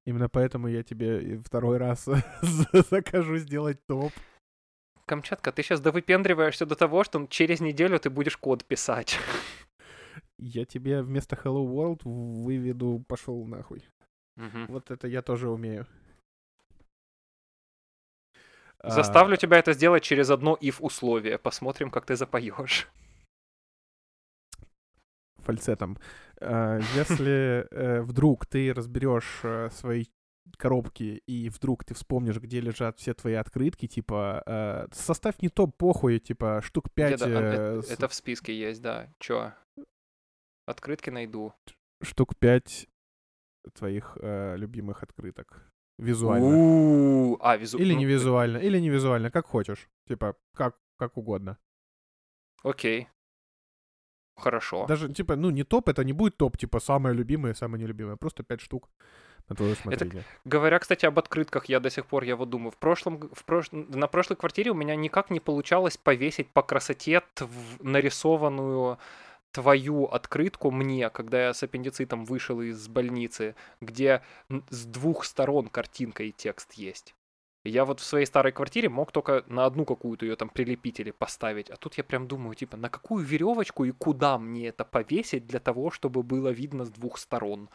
Именно поэтому я тебе второй раз закажу сделать топ. Камчатка, ты сейчас довыпендриваешься до того, что через неделю ты будешь код писать. Я тебе вместо Hello World выведу пошел нахуй. Мгм. Вот это я тоже умею. А, Заставлю тебя это сделать через одно if условие. Посмотрим, как ты запоешь. фальцетом. А, Если э, вдруг ты разберешь э, свои коробки и вдруг ты вспомнишь, где лежат все твои открытки, типа э, составь не топ похуй, типа штук 5 Деда, а, э- Это в списке есть, да. Чё? Открытки найду. штук 5 твоих э, любимых открыток. Визуально. У-у-у. А, визу... Или ну, не визуально, или не визуально, как хочешь. Типа, как, как угодно. Окей. Хорошо. Даже, типа, ну, не топ, это не будет топ, типа, самое любимое, самое нелюбимое. Просто 5 штук на твое усмотрение. Говоря, кстати, об открытках, я до сих пор, я вот думаю, в прошлом, в прош... на прошлой квартире у меня никак не получалось повесить по красоте тв- нарисованную твою открытку мне, когда я с аппендицитом вышел из больницы, где с двух сторон картинка и текст есть. Я вот в своей старой квартире мог только на одну какую-то ее там прилепить или поставить. А тут я прям думаю, типа, на какую веревочку и куда мне это повесить для того, чтобы было видно с двух сторон.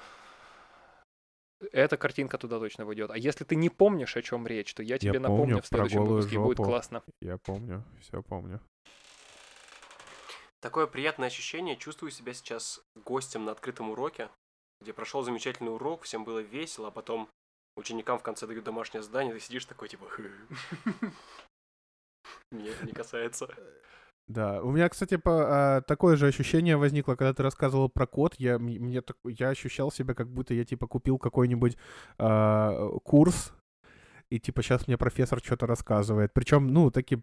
Эта картинка туда точно войдет. А если ты не помнишь, о чем речь, то я тебе напомню помню в следующем выпуске, и будет жопу. классно. Я помню, все помню. Такое приятное ощущение. Чувствую себя сейчас гостем на открытом уроке, где прошел замечательный урок, всем было весело, а потом ученикам в конце дают домашнее задание, ты сидишь такой, типа... Это не касается. Да, у меня, кстати, по- а, такое же ощущение возникло, когда ты рассказывал про код. Я, мне я ощущал себя, как будто я, типа, купил какой-нибудь а, курс, и, типа, сейчас мне профессор что-то рассказывает. Причем, ну, таким,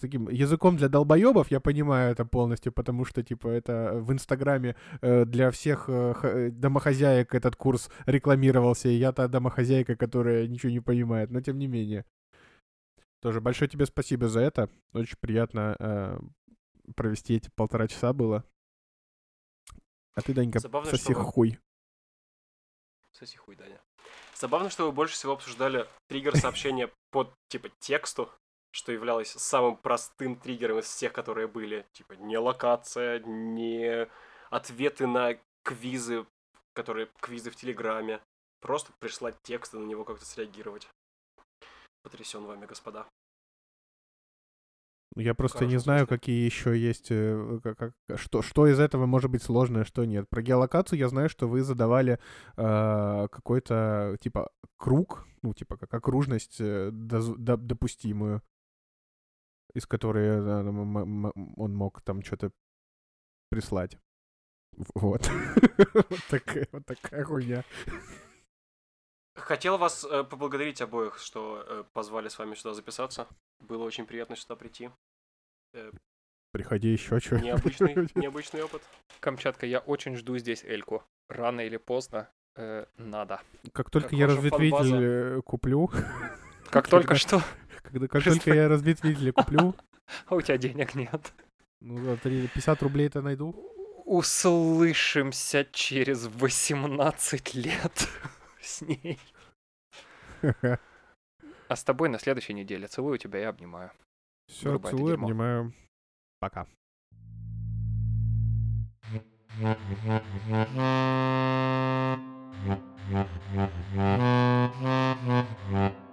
таким языком для долбоебов я понимаю это полностью, потому что, типа, это в Инстаграме э, для всех э, э, домохозяек этот курс рекламировался, и я та домохозяйка, которая ничего не понимает, но тем не менее. Тоже большое тебе спасибо за это. Очень приятно э, провести эти полтора часа было. А ты, Данька, Забавно, соси что хуй. Соси хуй, Даня. Забавно, что вы больше всего обсуждали триггер сообщения под, типа, тексту, что являлось самым простым триггером из всех, которые были. Типа, не локация, не ответы на квизы, которые квизы в Телеграме. Просто прислать текст и на него как-то среагировать. Потрясен вами, господа. Я просто не хорошем знаю, какие еще есть, э, как- как- что, что из этого может быть сложное, что нет. Про геолокацию я знаю, что вы задавали э, какой-то, типа, круг, ну, типа, как окружность э, доз- до- допустимую, из которой э, он мог там что-то прислать. Вот. Вот такая хуйня. Хотел вас э, поблагодарить обоих, что э, позвали с вами сюда записаться. Было очень приятно сюда прийти. Э, Приходи еще что. Необычный, необычный опыт. Камчатка, я очень жду здесь Эльку. Рано или поздно э, надо. Как только Как я разветвитель э, куплю, Как только что, когда, как только я разветвитель куплю, а у тебя денег нет. ну, за три- 50 рублей-то найду. Услышимся через 18 лет с ней. А с тобой на следующей неделе. Целую тебя и обнимаю. Все, это целую, обнимаю. Пока. You.